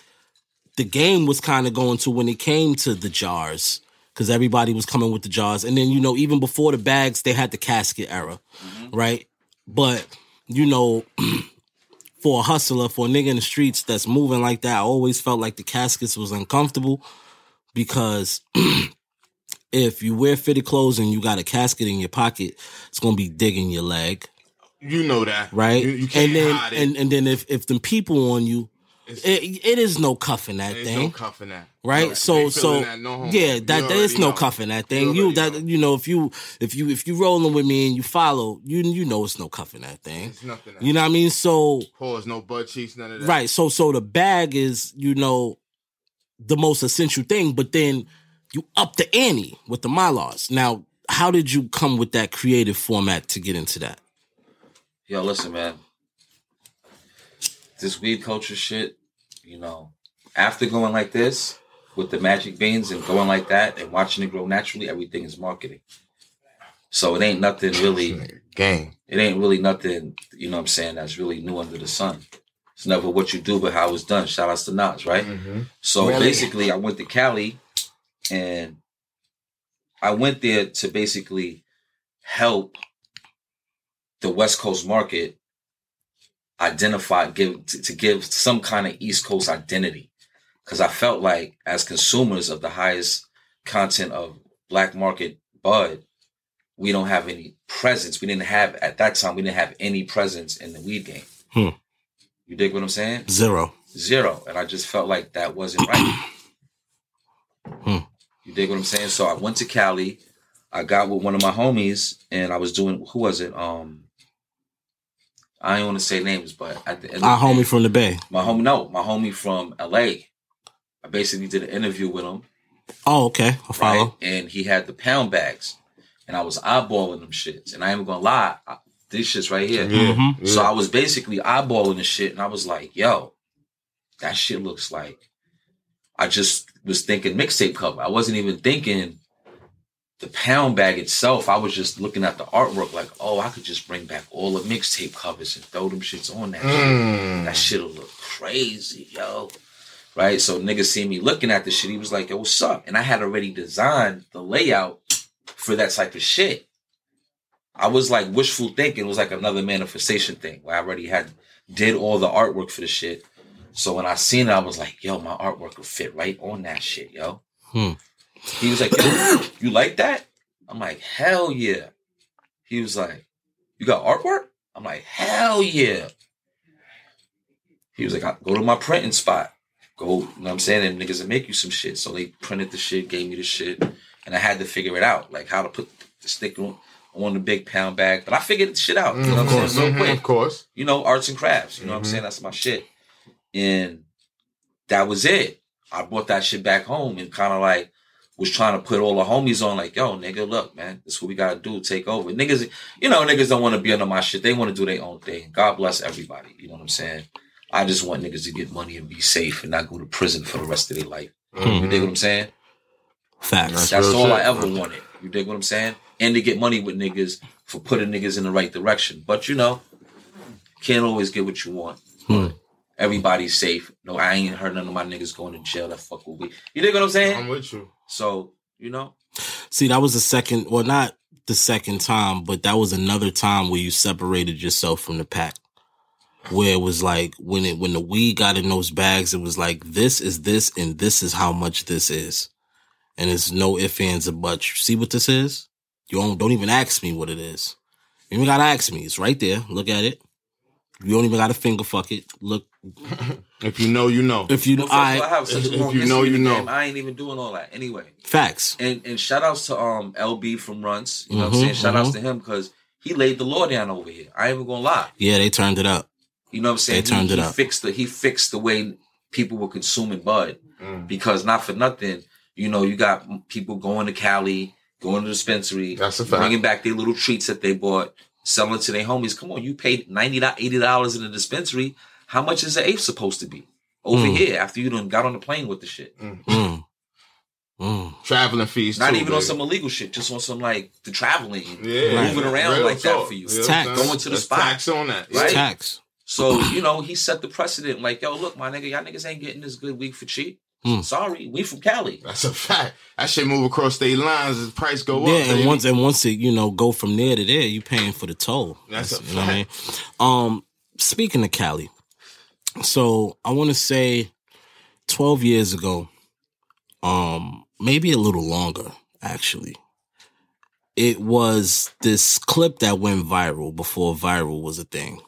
the game was kind of going to when it came to the jars because everybody was coming with the jars and then you know even before the bags they had the casket era mm-hmm. right but you know <clears throat> for a hustler for a nigga in the streets that's moving like that i always felt like the caskets was uncomfortable because <clears throat> if you wear fitted clothes and you got a casket in your pocket it's gonna be digging your leg You know that. right? You, you can't and then hide it. and and then if if the people on you it, it is no cuffing that thing. no cuffing that. right? No, so so that, no yeah, that there's no know. cuffing that thing. You, already that you know if you if you if you rolling with me and you follow, you you know it's no cuffing that thing. It's nothing. You know what I mean? So Pause, no butt cheeks, none of that. right, so so the bag is you know the most essential thing, but then you up the ante with the mylars. Now, how did you come with that creative format to get into that? Yo, listen, man. This weed culture shit, you know, after going like this with the magic beans and going like that and watching it grow naturally, everything is marketing. So it ain't nothing really game. It ain't really nothing, you know what I'm saying, that's really new under the sun. It's never what you do, but how it's done. Shout outs to Nas, right? Mm-hmm. So Really? basically, I went to Cali and I went there to basically help the West Coast market identify, give to, to give some kind of East Coast identity. Because I felt like, as consumers of the highest content of black market bud, we don't have any presence. We didn't have at that time. We didn't have any presence in the weed game. Hmm. You dig what I'm saying? Zero. Zero. And I just felt like that wasn't right. <clears throat> Hmm. You dig what I'm saying? So I went to Cali. I got with one of my homies, and I was doing who was it? Um, I don't want to say names, but at the end, Our of the day- homie from the Bay. my homie, no, my homie from LA. I basically did an interview with him, Oh, okay. I follow. right? And he had the pound bags, and I was eyeballing them shits. And I ain't gonna lie, I, these shits right here. Yeah, Mhm. So. I was basically eyeballing the shit, and I was like, "Yo, that shit looks like." I just was thinking mixtape cover. I wasn't even thinking the pound bag itself. I was just looking at the artwork, like, "Oh, I could just bring back all the mixtape covers and throw them shits on that shit. Mm. That shit'll look crazy, yo." Right? So niggas see me looking at the shit. He was like, "Yo, what's up?" And I had already designed the layout for that type of shit. I was like wishful thinking. It was like another manifestation thing where I already had did all the artwork for the shit. So when I seen it, I was like, yo, my artwork will fit right on that shit, yo. Hmm. He was like, <coughs> you like that? I'm like, hell yeah. He was like, you got artwork? I'm like, hell yeah. He was like, I- go to my printing spot. Go, you know what I'm saying? And niggas will make you some shit. So they printed the shit, gave me the shit, and I had to figure it out, like how to put the stick on, on the big pound bag. But I figured the shit out. You know of what I'm course, saying? Real quick of course. you know, arts and crafts. You know what I'm Mhm. saying? That's my shit. And that was it. I brought that shit back home and kind of like was trying to put all the homies on, like, yo, nigga, look, man, this is what we gotta do, take over. Niggas, you know, niggas don't want to be under my shit. They want to do their own thing. God bless everybody. You know what I'm saying? I just want niggas to get money and be safe and not go to prison for the rest of their life. You dig what I'm saying? Facts. That's real all shit. I ever wanted. You dig what I'm saying? And to get money with niggas for putting niggas in the right direction. But you know, can't always get what you want. Hmm. Everybody's safe. No, I ain't heard none of my niggas going to jail. That fuck with me. You dig what I'm saying? I'm with you. So, you know, See, that was the second, well, not the second time, but that was another time where you separated yourself from the pack. Where it was like when it when the weed got in those bags, it was like this is this and this is how much this is, and it's no ifs ands or buts. You see what this is? You don't don't even ask me what it is. You even gotta ask me. It's right there. Look at it. You don't even gotta finger fuck it. Look If you know, you know. if you Well, I all, I have such a if you know, you know. game. I ain't even doing all that anyway. facts. And and shout outs to um LB from Runtz. You know what I'm Mhm, saying? Shout outs mhm. to him because he laid the law down over here. I ain't even gonna lie. Yeah, they turned it up. You know what I'm saying? They turned he, it he up. Fixed the he fixed the way people were consuming bud Mm. because not for nothing, you know, you got people going to Cali, going to the dispensary, That's a fact. bringing back their little treats that they bought, selling to their homies. Come on, you paid ninety dollars, 80 dollars in the dispensary. How much is the eighth supposed to be over Mm. here after you done got on the plane with the shit? Mm. Mm. Traveling fees. Not too, even on some illegal shit, just on some like the traveling, yeah, moving around real like that for you. You know Tax. Going to the That's spot. Tax on that. Right? Tax. So, you know, he set the precedent like, yo, look, my nigga, y'all niggas ain't getting this good week for cheap. Hmm. Sorry, we from Cali. That's a fact. That shit move across state lines as price go up. Yeah, and baby. once and once it you know go from there to there, you paying for the toll. That's a you know what I mean. Um, speaking of Cali, so I want to say twelve years ago, um, maybe a little longer actually. It was this clip that went viral before viral was a thing,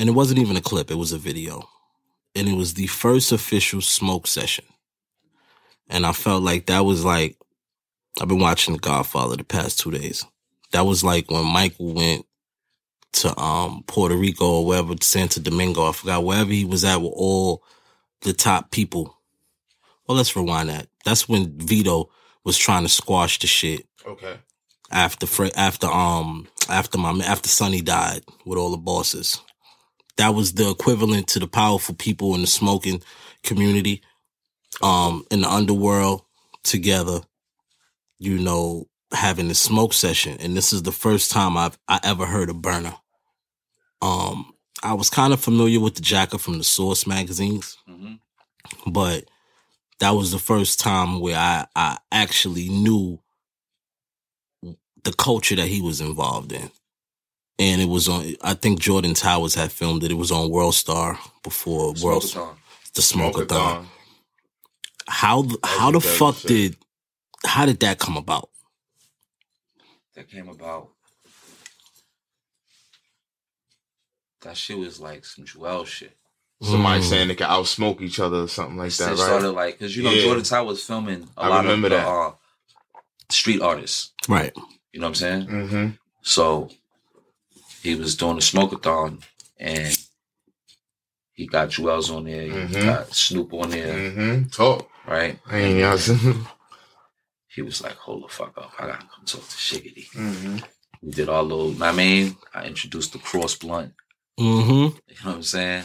and it wasn't even a clip; it was a video. and it was the first official smoke session. And I felt like that was like I've been watching The Godfather the past two days. That was like when Michael went to um Puerto Rico or wherever Santo Domingo, I forgot wherever he was at with all the top people. Well, let's rewind that. That's when Vito was trying to squash the shit Okay. after after um after my after Sonny died with all the bosses. That was the equivalent to the powerful people in the smoking community, um, in the underworld together, you know, having a smoke session. And this is the first time I've I ever heard a burner. Um, I was kind of familiar with the jacker from the Source magazines, Mhm. but that was the first time where I, I actually knew the culture that he was involved in. And it was on, I think Jordan Towers had filmed it. It was on World Star before World Smoke-a-thon. the Smokeathon. Smoke-a-thon. How how the fuck shit. did how did that come about? that came about. That shit was like some Joel shit. Somebody Mm. saying they could outsmoke each other or something like that, right? started like because you know Yeah. Jordan Tower was filming a I lot remember of the, that. uh, street artists. Right. You know what I'm saying? mm-hmm. So he was doing a smokeathon and he got Juelz on there, he Mhm. got Snoop on there, Mm-hmm. Talk. right? I ain't y'all He was like, hold the fuck up. I gotta come talk to Shiggity. mm-hmm. We did our little, I mean, I introduced the cross blunt. Mm-hmm. You know what I'm saying?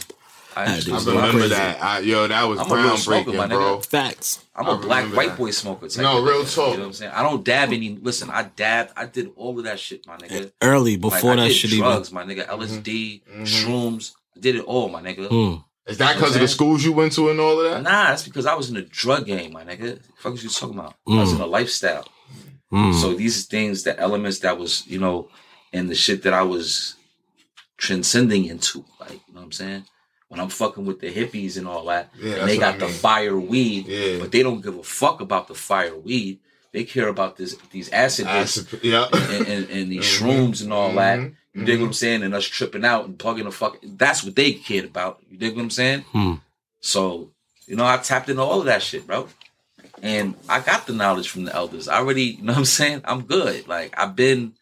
I That I introduced dude's remember that. I, yo, that was I'm a real smoker, groundbreaking, my bro. nigga. Facts. I'm a black remember white that. boy smoker. Type No, of real nigga, talk. You know what I'm saying? I don't dab any. Listen, I dab. I did all of that shit, my nigga. Early before I that did shit drugs, my nigga. LSD, Mhm. shrooms. I did it all, my nigga. Mm. Is that You know because of the schools you went to and all of that? Nah, that's because I was in the drug game, my nigga. The fuck is you talking about? I was Mm. in a lifestyle. Mm. So these things, the elements that was, you know, and the shit that I was transcending into, like, you know what I'm saying? When I'm fucking with the hippies and all that, Yeah, and they got I the fire weed, Yeah. but they don't give a fuck about the fire weed. They care about this these acid hits Acid, yeah. and, and, and these Mhm. shrooms and all that. Mhm. You dig what I'm saying? And us tripping out and bugging the fuck. That's what they cared about. You dig what I'm saying? Hmm. So, you know, I tapped into all of that shit, bro. And I got the knowledge from the elders. I already, you know what I'm saying? I'm good. Like I've been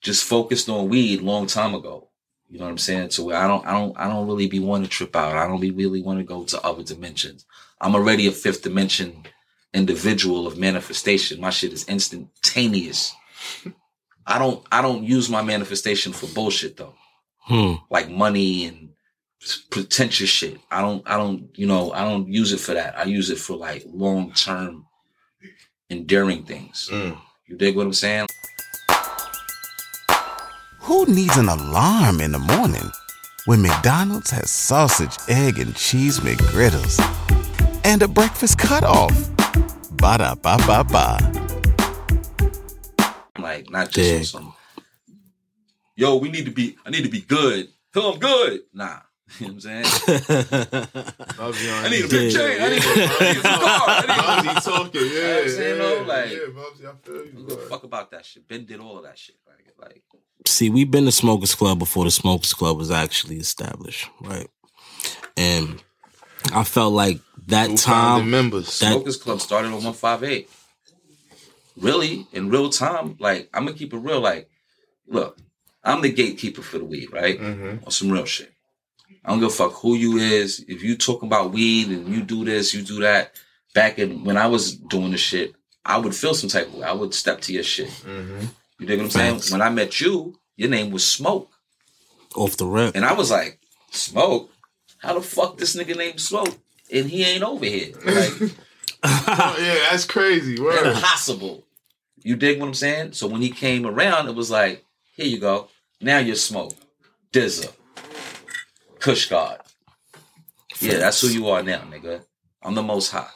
just focused on weed long time ago. You know what I'm saying? So I don't I don't I don't really be wanting to trip out. I don't be really want to go to other dimensions. I'm already a fifth dimension individual of manifestation. My shit is instantaneous. I don't I don't use my manifestation for bullshit though. Hmm. Like money and pretentious shit. I don't I don't you know I don't use it for that. I use it for like long term enduring things. Mm. You dig what I'm saying? Who needs an alarm in the morning when McDonald's has sausage, egg, and cheese McGriddles and a breakfast cutoff? Ba da ba ba ba. Like not just Dig. on some Yo, we need to be I need to be good. Tell I'm good. Nah. <laughs> You know what I'm saying? <laughs> Bubsy on I need a his- big chain. I need, <laughs> I need a car. I need Bubsy talking, yeah. You know what I'm saying, yeah, though? Like- yeah, Bubsy, I feel Who you. give a bro. fuck about that shit? Ben did all of that shit. Like, like See, we've been to Smokers Club before the Smokers Club was actually established, right? And I felt like that Who founded time, members. that Smokers Club started on 158. Really, in real time, like I'm gonna keep it real. Like, look, I'm the gatekeeper for the weed, right? Mhm. On some real shit. I don't give a fuck who you is. If you talking about weed and you do this, you do that. Back in when I was doing the shit, I would feel some type of way. I would step to your shit. Mhm. You dig what I'm saying? When I met you, your name was Smoke. off the rip, And I was like, Smoke? How the fuck this nigga named Smoke? And he ain't over here. <laughs> Like, Oh, yeah, that's crazy. Word. impossible. You dig what I'm saying? So when he came around, it was like, here you go. Now you're Smoke. Dza. Kush God. Yeah, that's who you are now, nigga. I'm the most high.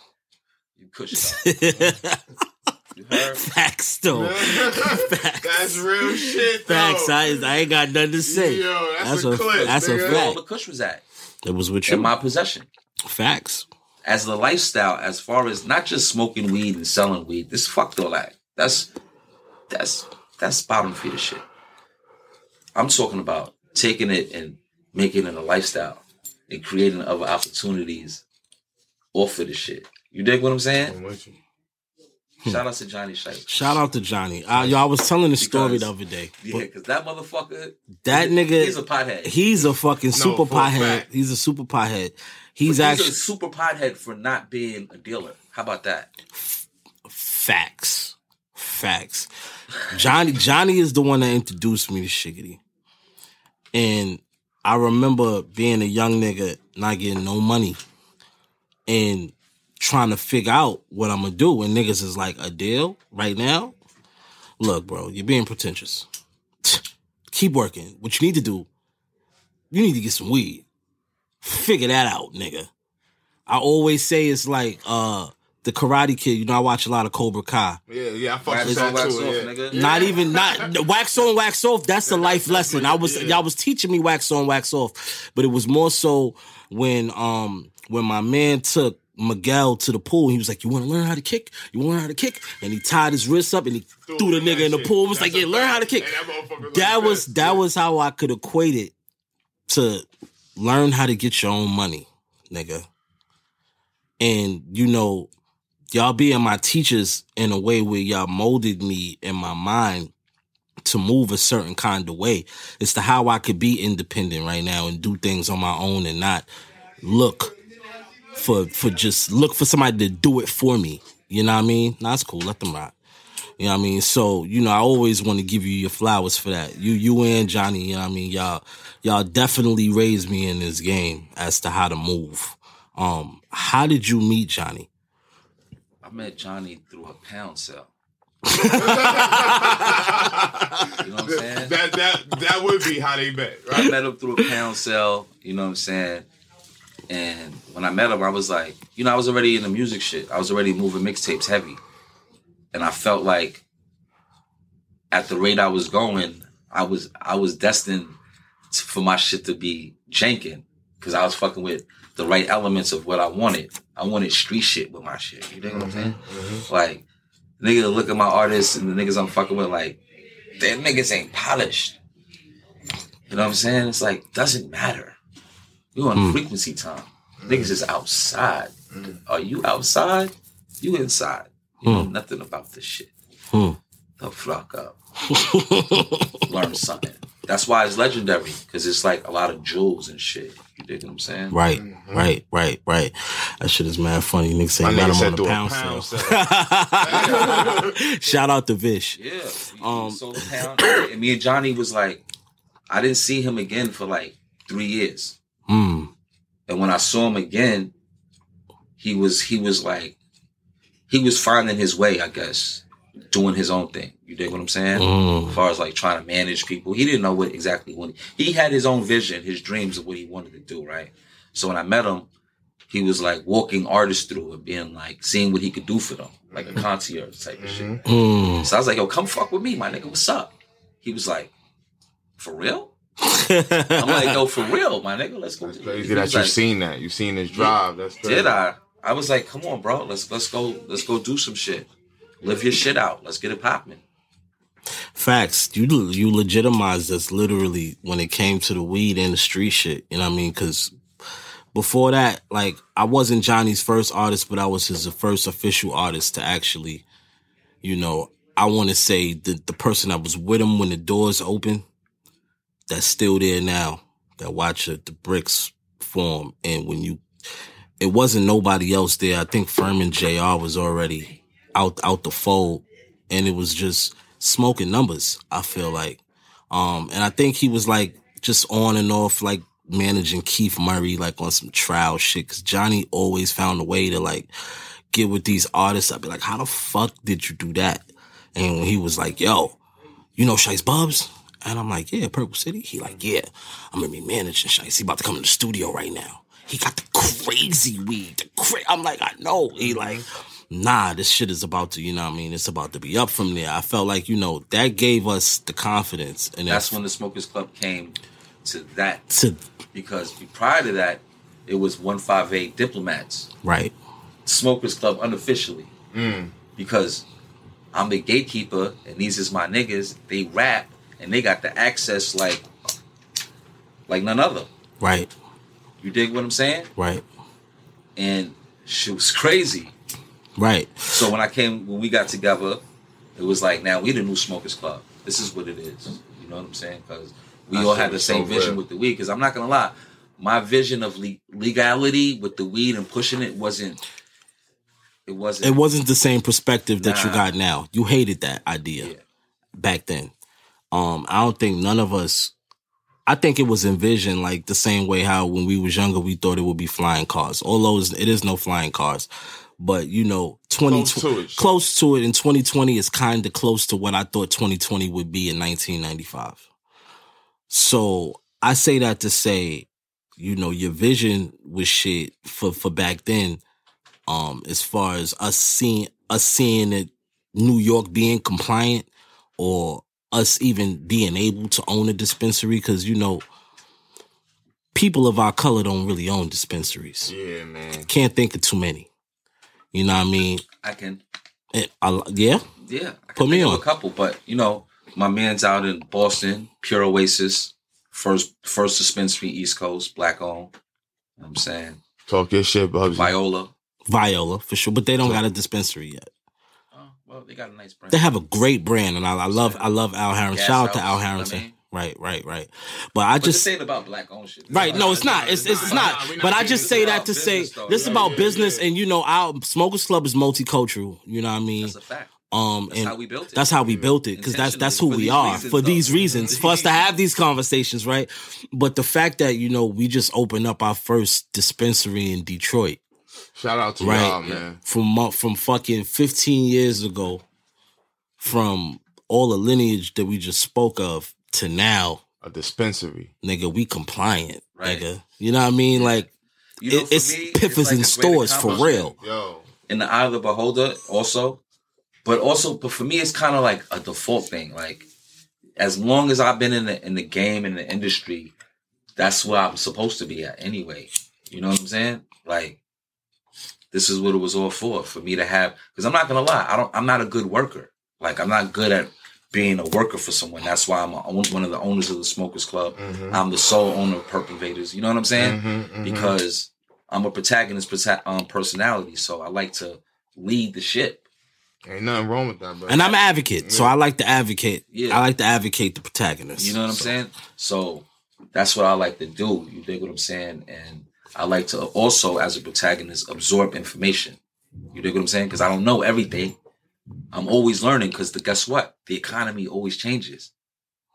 You Kush God. <laughs> You heard? <laughs> facts though. <laughs> that's real shit, though. Facts. I, I ain't got nothing to say. Yo, that's that's a a clip, that's a nigga. Where all the. Kush was at. It was with you. In my possession. facts. as the lifestyle, as far as not just smoking weed and selling weed, this fucked all that. That's that's that's bottom feeder shit. I'm talking about taking it and making it a lifestyle. and creating other opportunities off of the shit. You dig what I'm saying? I'm with you. Shout out to Johnny Shipes. Shout out to Johnny. Uh, yo, I was telling the story the other day. Yeah, because that motherfucker, That nigga, he's a pothead. He's a fucking No, super for a pothead. fact. He's a super pothead. But He's actually a super pothead for not being a dealer. How about that? facts, facts. Johnny, Johnny is the one that introduced me to Shiggity, and I remember being a young nigga not getting no money and trying to figure out what I'm gonna do. And niggas is like a deal right now. Look, bro, you're being pretentious. <sniffs> Keep working. What you need to do, you need to get some weed. Figure that out, nigga. I always say it's like uh the Karate Kid. You know, I watch a lot of Cobra Kai. Yeah, yeah, I fuck Wax with on, that wax too. off, yeah. nigga. Not even not <laughs> wax on, wax off. That's a life lesson. I was y'all was teaching me wax on, wax off, but it was more so when um when my man took Miguel to the pool. He was like, "You want to learn how to kick? You want to learn how to kick?" And he tied his wrists up and he threw the nigga in the shit. pool. It was That's like, "Yeah, learn how to kick." That was That was best. that Yeah. was how I could equate it to learn how to get your own money, nigga. And you know, y'all being my teachers in a way where y'all molded me in my mind to move a certain kind of way. It's to how I could be independent right now and do things on my own and not look for for just look for somebody to do it for me. You know what I mean? Nah, it's cool. Let them rock. You know what I mean? So, you know, I always want to give you your flowers for that. You you and Johnny, you know what I mean? Y'all y'all definitely raised me in this game as to how to move. Um, how did you meet Johnny? I met Johnny through a pound cell. <laughs> You know what I'm saying? That that that would be how they met, right? I met him through a pound cell, you know what I'm saying? And when I met him, I was like, you know, I was already in the music shit. I was already moving mixtapes heavy. And I felt like at the rate I was going, I was I was destined t- for my shit to be janking. Cause I was fucking with the right elements of what I wanted. I wanted street shit with my shit. You know what I'm saying? Mm-hmm. Like, nigga look at my artists and the niggas I'm fucking with, like, them niggas ain't polished. You know what I'm saying? It's like, doesn't matter. You on frequency time. Niggas is outside. Are you outside? You inside. You know nothing about this shit. Hmm. The fuck up. <laughs> Learn something. That's why it's legendary, because it's like a lot of jewels and shit. You dig what I'm saying? Right, right, right, right. That shit is mad funny. Niggas say My you got him on through a a pound, pound sale. <laughs> Shout out to Vish. Yeah. Um, Um, sold a pound. and me and Johnny was like, I didn't see him again for like three years. Mm, And when I saw him again, he was he was like he was finding his way, I guess, doing his own thing. You dig what I'm saying? Mm. As far as like trying to manage people, he didn't know what exactly what he had his own vision, his dreams of what he wanted to do, right? So when I met him, he was like walking artists through and being like seeing what he could do for them, like a concierge type of shit. mm. So I was like, yo, come fuck with me, my nigga. What's up? He was like, for real? <laughs> I'm like, yo, for real, my nigga. Let's go. That's He crazy that you've like, seen that. You've seen his drive. That's crazy. Did I? I was like, come on, bro. Let's let's go. Let's go do some shit. Live your shit out. Let's get it popping. Facts. You you legitimized us literally when it came to the weed and the street shit. You know what I mean? Because before that, like I wasn't Johnny's first artist, but I was his first official artist to actually, you know, I want to say the the person that was with him when the doors open, that's still there now. That watch the, bricks form, and when you, it wasn't nobody else there. I think Furman Jr. was already out out the fold, and it was just smoking numbers. I feel like, um, and I think he was like just on and off, like managing Keith Murray, like on some trial shit. Cause Johnny always found a way to like get with these artists. I'd be like, how the fuck did you do that? And when he was like, yo, you know Shiest Bubbz? And I'm like, yeah, Purple City. He like, yeah, I'm gonna be managing Shiest. He about to come in the studio right now. He got the crazy weed. The cra- I'm like, I know. He mm-hmm. like, nah, this shit is about to, you know what I mean? It's about to be up from there. I felt like, you know, that gave us the confidence. And That's that's when the Smokers Club came to that. to, Because prior to that, it was 158 Diplomats. right. Smokers Club unofficially. Mm. Because I'm the gatekeeper and these is my niggas. They rap and they got the access like like none other. Right. You dig what I'm saying? Right. And she was crazy. Right. So when I came, when we got together, it was like, now we the new Smokers Club. This is what it is. You know what I'm saying? Because we That all had the same so vision real. with the weed. Because I'm not gonna lie, my vision of le- legality with the weed and pushing it wasn't. It wasn't. It wasn't the same perspective that you got now. You hated that idea back then. Um, I don't think none of us. I think it was envisioned like the same way how when we was younger we thought it would be flying cars. Although it is no flying cars, but you know, twenty Close to it. close to it in 2020 is kind of close to what I thought 2020 would be in 1995. So I say that to say, you know, your vision was shit for for back then. Um, as far as us seeing us seeing it, New York being compliant, or us even being able to own a dispensary, because you know, people of our color don't really own dispensaries. Yeah, man. Can't think of too many. You know what I mean? I can. Eh, it, I, yeah. Yeah, I Put can me think of on. a couple, but you know, my man's out in Boston, Pure Oasis, first first dispensary East Coast, black owned. You know what I'm saying Talk your shit, Bubsy. Viola. Viola for sure, but they don't got a dispensary yet. Well, they got a nice brand. They have a great brand, and I, I love I love Al Harrington. Gas Shout out to Al you know what I Harrington. mean? Right, right, right. But I But just say ain't about black owned shit. Right, no, it's not. It's it's, it's Nah, not. not But I just say that to say though. this is about yeah, business, and you know, our Smokers Club is multicultural. You know what I mean? That's a fact. Um, That's and how we built it. That's how we built it because that's that's who we are reasons, for though. these reasons for us to have these conversations, right? But the fact that you know we just opened up our first dispensary in Detroit, Shout out to right? y'all, man. From from fucking fifteen years ago, from all the lineage that we just spoke of to now, a dispensary, nigga, we compliant, Right. nigga. You know what I mean? Like You know, it- for it's me, piffers like in stores for real. Yo, in the eye of the beholder also but also but for me it's kind of like a default thing like as long as i've been in the in the game in the industry that's where i'm supposed to be at anyway you know what i'm saying like this is what it was all for for me to have because i'm not gonna lie i don't i'm not a good worker like i'm not good at being a worker for someone that's why i'm a, one of the owners of the smokers club Mhm. i'm the sole owner of perp invaders you know what i'm saying Mhm, mhm. because i'm a protagonist prota- um, personality so i like to lead the ship ain't nothing wrong with that, bro. And I'm an advocate, so I like to advocate. Yeah. I like to advocate the protagonist. You know what I'm saying? So that's what I like to do. You dig what I'm saying? And I like to also, as a protagonist, absorb information. You dig what I'm saying? Because I don't know everything. I'm always learning. Because the guess what? The economy always changes.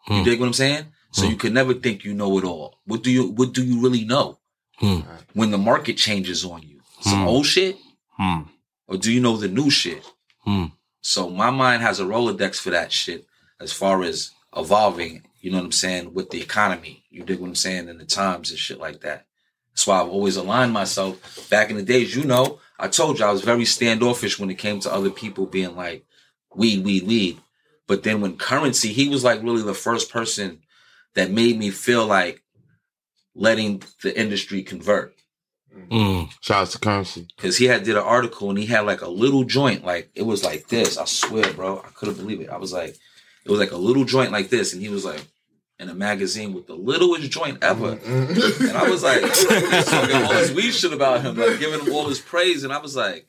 You Hmm. dig what I'm saying? So you can never think you know it all. What do you What do you really know Hmm. when the market changes on you? Some Hmm. old shit, Hmm. or do you know the new shit? Hmm. So my mind has a Rolodex for that shit as far as evolving, you know what I'm saying, with the economy. You dig what I'm saying, and the times and shit like that. That's why I've always aligned myself. Back in the days, you know, I told you I was very standoffish when it came to other people being like, weed, weed, weed. But then when Curren$y, he was like really the first person that made me feel like letting the industry convert. Mm. Shout out to Curren$y. Cause he had did an article and he had like a little joint, like it was like this. I swear, bro, I couldn't believe it. I was like, it was like a little joint like this, and he was like in a magazine with the littlest joint ever. Mm-hmm. And I was like, <laughs> talking all this weed shit about him, like giving him all this praise, and I was like,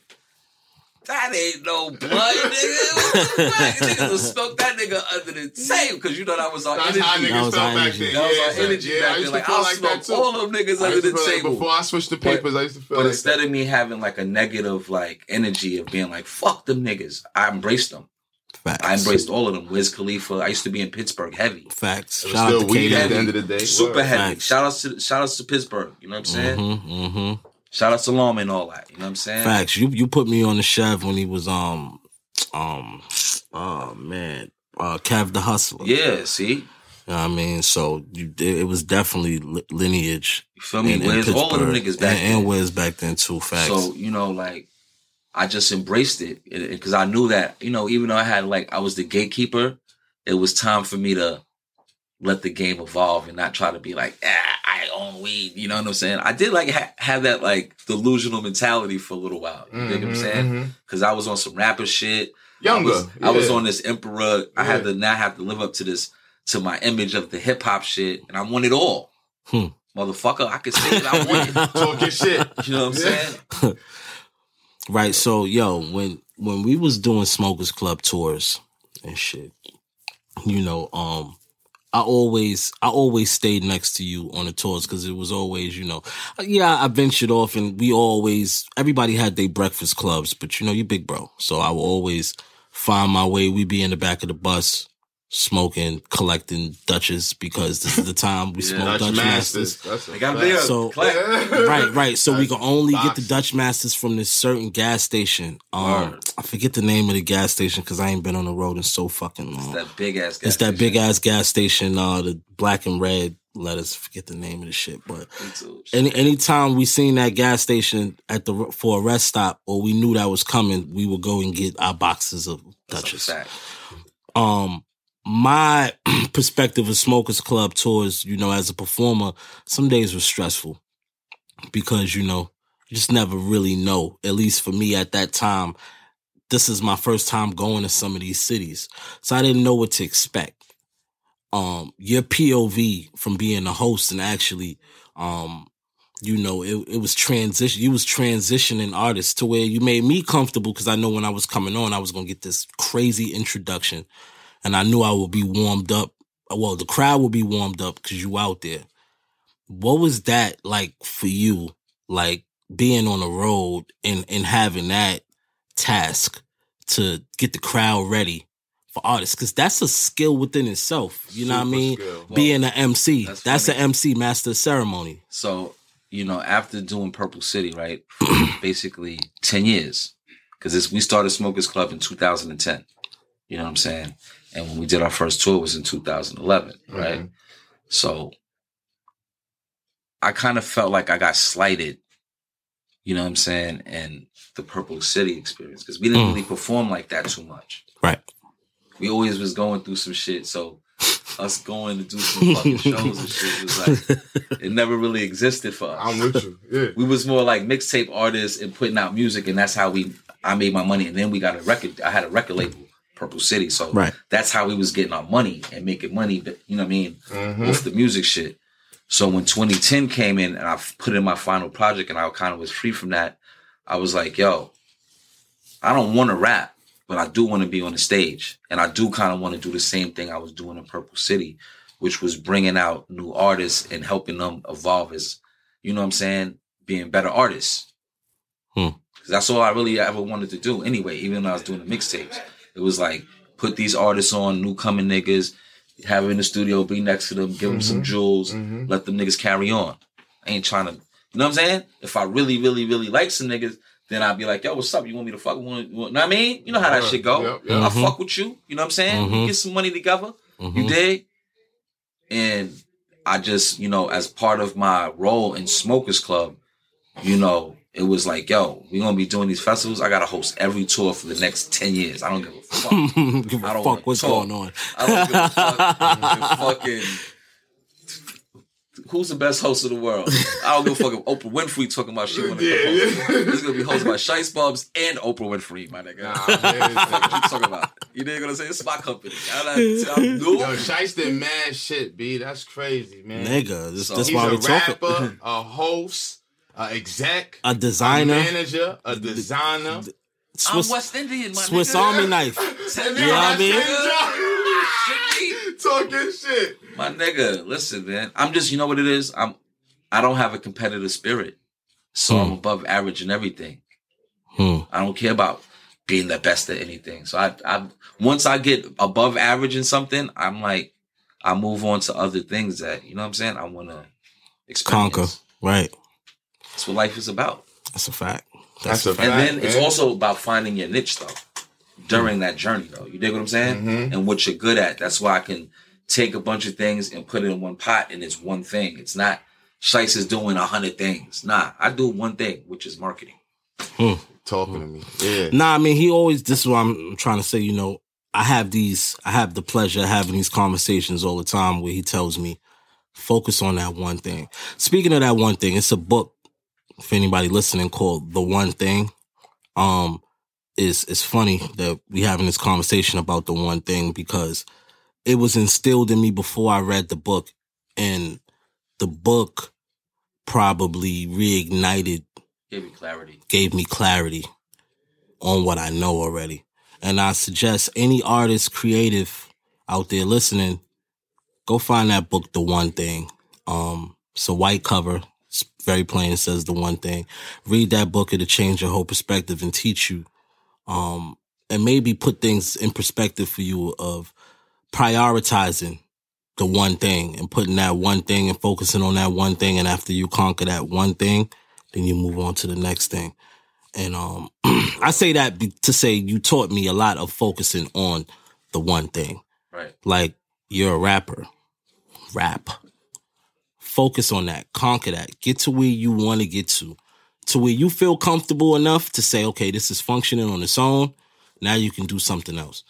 that ain't no blood, nigga. Niggas <laughs> will smoke that nigga under the table because you know that was our That's energy. how niggas That was felt our back energy. then. That was yeah, our energy yeah, back I then. used Like to I'll like smoke that too. all them niggas under the to feel like- table. Before I switched to But- papers, I used to feel But like instead that. of me having like a negative like energy of being like fuck them niggas, I embraced them. Facts. I embraced all of them. Wiz Khalifa. I used to be in Pittsburgh heavy, Facts. It was Shout out to weed K at the end of the day. super Word. heavy. Facts. Shout outs to shout outs to Pittsburgh. You know what I'm saying? Mm-hmm, mm-hmm. Shout outs to Lawman and all that. You know what I'm saying? Facts. You you put me on the chef when he was um um oh man uh Cav the Hustler. Yeah. See, You know what I mean, so you it was definitely lineage. you feel me? in- in Wiz, all of them Pittsburgh. niggas back and, and then. Wiz back then too. Facts. So you know, like I just embraced it because I knew that you know, even though I had like I was the gatekeeper, it was time for me to let the game evolve and not try to be like, ah, I own weed. You know what I'm saying? I did like ha- have that like delusional mentality for a little while. You dig what I'm Mhm, saying? Because I was on some rapper shit. Younger. I was, I was on this emperor. I had to now have to live up to this to my image of the hip hop shit, and I want it all. Hmm. motherfucker. I can say it. I want <laughs> it. Talking shit. You know what I'm saying? <laughs> Right. So, yo, when when we was doing Smokers Club tours and shit, you know, um, I always I always stayed next to you on the tours because it was always, you know, yeah, I ventured off and we always everybody had their breakfast clubs, but you know, you big bro, so I will always find my way. We be in the back of the bus. Smoking, collecting Dutches because this is the time we <laughs> smoke Dutch Dutch, Masters. Masters. They got fact. So- right, right. So we That's can only get the. Dutch Masters from this certain gas station. Um, Word. I forget the name of the gas station because I ain't been on the road in so fucking long. That big ass. it's that big ass gas station, uh, the black and red letters. Forget the name of the shit, but any anytime we seen that gas station at the for a rest stop or we knew that was coming, we would go and get our boxes of Dutches. Um, my <clears throat> perspective of Smokers Club tours, you know, as a performer, some days were stressful because, you know, you just never really know. At least for me at that time, this is my first time going to some of these cities. So I didn't know what to expect. Um, your POV from being a host and actually, um, you know, it, it was transition. You was transitioning artists to where you made me comfortable because I know when I was coming on, I was gonna get this crazy introduction, and I knew I would be warmed up. Well, the crowd would be warmed up because you out there. What was that like for you? Like being on the road and and having that task to get the crowd ready for artists because that's a skill within itself. You know what I mean? skill. Being an MC, That's that's, an. MC master ceremony. So, you know, after doing Purple City, right, <clears throat> basically 10 years, because we started Smokers Club in 2010. You know what I'm saying? And when we did our first tour it was in 2011, right? Mhm. So I kind of felt like I got slighted, you know what I'm saying, and the Purple City experience, because we didn't Mm. really perform like that too much. Right. We always was going through some shit, so us going to do some <laughs> fucking shows and shit was like it never really existed for us. I'm with you. Yeah. We was more like mixtape artists and putting out music, and that's how we I made my money. And then we got a record. I had a record label, Purple City. So Right. that's how we was getting our money and making money. But you know what I mean, Mhm. off the music shit. So when 2010 came in and I put in my final project, and I kind of was free from that, I was like, yo, I don't want to rap, but I do want to be on the stage, and I do kind of want to do the same thing I was doing in Purple City, which was bringing out new artists and helping them evolve as, you know what I'm saying, being better artists. Hmm. 'Cause that's all I really ever wanted to do. Anyway, even when I was doing the mixtapes, it was like put these artists on, new coming niggas, have them in the studio, be next to them, give them some jewels, Mhm. let them niggas carry on. I ain't trying to, you know what I'm saying? If I really, really, really like some niggas, then I'd be like, yo, what's up? You want me to fuck? Want, want, know what I mean? You know how that Right. shit go. Yep, yep. I Mhm. fuck with you. You know what I'm saying? Mhm. Get some money together. You Mhm. dig? And I just, you know, as part of my role in Smokers Club, you know, it was like, yo, we're gonna be doing these festivals. I gotta host every tour for the next 10 years. I don't give a <laughs> fuck. Give I a don't fuck wanna what's talk. going on. I don't give a fuck. if <laughs> fucking who's the best host of the world? I don't give a fuck if Oprah Winfrey talking about shit. When Yeah, yeah. It's gonna be hosted by Shiest Bubs and Oprah Winfrey, my nigga. Nah, <laughs> man, what you talking about? You didn't gonna say it's my company. I'm, not, I'm new. Yo, Shiest did mad shit, B. That's crazy, man. Nigga, this, So that's He's why we talking. rapper, a host, a exec, A designer, a manager, a designer. I'm Swiss, West Indian, my Swiss nigga. Army knife. <laughs> Tell You know what I mean? nigga. Shit, me. Talking shit. My nigga, listen, man. I'm just, you know what it is? I'm I don't have a competitive spirit. So I'm Hmm. above average in everything. Hmm. I don't care about being the best at anything. So I I once I get above average in something, I'm like I move on to other things that, you know what I'm saying? I wanna experience. Conquer. Right. That's what life is about. That's a fact. That's a fact. And fact, then it's also about finding your niche though. During that journey though. You dig what I'm saying? Mhm. And what you're good at. That's why I can take a bunch of things and put it in one pot and it's one thing. It's not Shiest is doing a hundred things. Nah, I do one thing, which is marketing. Talking to me. Yeah. Nah, I mean, he always, this is what I'm trying to say, you know, I have these, I have the pleasure of having these conversations all the time where he tells me, focus on that one thing. Speaking of that one thing, it's a book for anybody listening called The One Thing. Um, is it's funny that we having this conversation about the one thing because it was instilled in me before I read the book. And the book probably reignited, gave me clarity. gave me clarity on what I know already. And I suggest any artist, creative out there listening, go find that book, The One Thing. Um, it's a white cover. Very plain. Says the one thing. Read that book. It'll change your whole perspective and teach you, um, and maybe put things in perspective for you of prioritizing the one thing and putting that one thing and focusing on that one thing. And after you conquer that one thing, then you move on to the next thing. And, um, <clears throat> I say that to say you taught me a lot of focusing on the one thing. Right. Like you're a rapper, rap. Focus on that, conquer that, get to where you want to get to, to where you feel comfortable enough to say, okay, this is functioning on its own. Now you can do something else.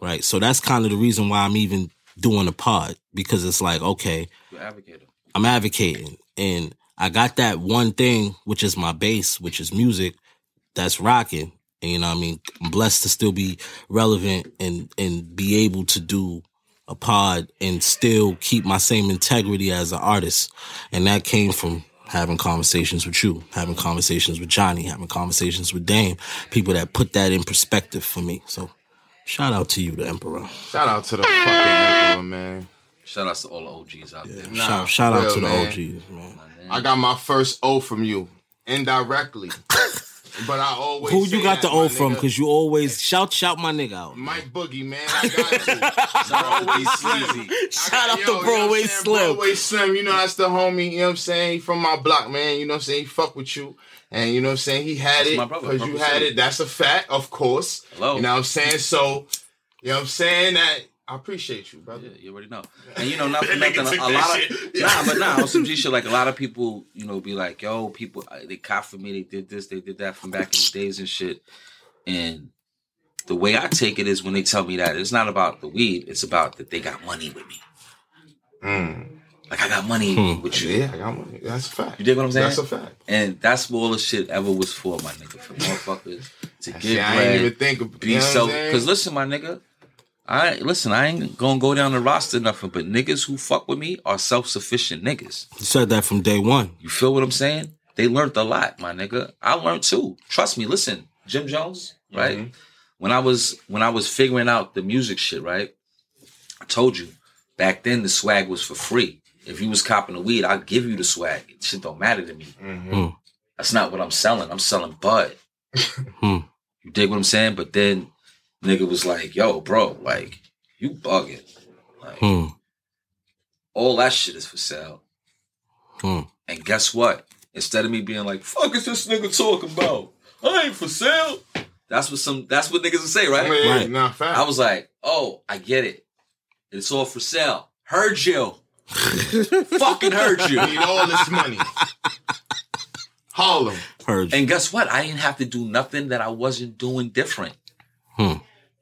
Right. So that's kind of the reason why I'm even doing a pod because it's like, okay, advocating. I'm advocating and I got that one thing, which is my base, which is music that's rocking. And you know what I mean? I'm blessed to still be relevant and, and be able to do a pod and still keep my same integrity as an artist. And that came from having conversations with you, having conversations with Johnny, having conversations with Dame, people that put that in perspective for me. So shout out to you, the Emperor. Shout out to the fucking emperor, man. Shout out to all the OGs out there. Nah, shout shout out real, to the man. OGs, man. I got my first O from you indirectly, <laughs> but I always Who you got that, the O from? Because you always shout shout my nigga out. Mike Boogie, man, I got you. <laughs> Broadway Slim. Shout out Yo, to you know what I'm Broadway saying? Slim. Broadway Slim, you know that's the homie. You know what I'm saying? He from my block, man. You know what I'm saying? He fuck with you. And you know what I'm saying? He had That's it because you had it. That's a fact, of course. Hello. You know what I'm saying? So, you know what I'm saying? That I appreciate you, brother. Yeah, you already know. And you know, not for nothing, a, a lot shit. of <laughs> Yeah. nah, but nah, on some G shit. Like a lot of people, you know, be like, "Yo, people, uh, they cop for me. They did this, they did that from back in the days and shit." And the way I take it is when they tell me that it's not about the weed; it's about that they got money with me. Like I got money with you. Yeah, I got money. That's a fact. You dig what I'm saying? That's a fact. And that's what all the shit ever was for, my nigga. For motherfuckers to That get shit I bread, ain't even think of- be you know what so. Because listen, my nigga, I listen. I ain't gonna go down the roster nothing, but niggas who fuck with me are self sufficient niggas. You said that from day one. You feel what I'm saying? They learned a lot, my nigga. I learned too. Trust me. Listen, Jim Jones, right? Mm-hmm. When I was when I was figuring out the music shit, right? I told you back then the swag was for free. If you was copping the weed, I'd give you the swag. It shit don't matter to me. Mm-hmm. That's not what I'm selling. I'm selling bud. Hmm. You dig what I'm saying? But then nigga was like, yo, bro, like, you bugging. Like, Hmm. all that shit is for sale. Hmm. And guess what? Instead of me being like, fuck is this nigga talking about? I ain't for sale. That's what some that's what niggas will say, right? Yeah, Right. Nah, fact. I was like, oh, I get it. It's all for sale. Heard you. <laughs> Fucking heard you. need all this money. Harlem. Heard you. And guess what? I didn't have to do nothing that I wasn't doing different. Hmm.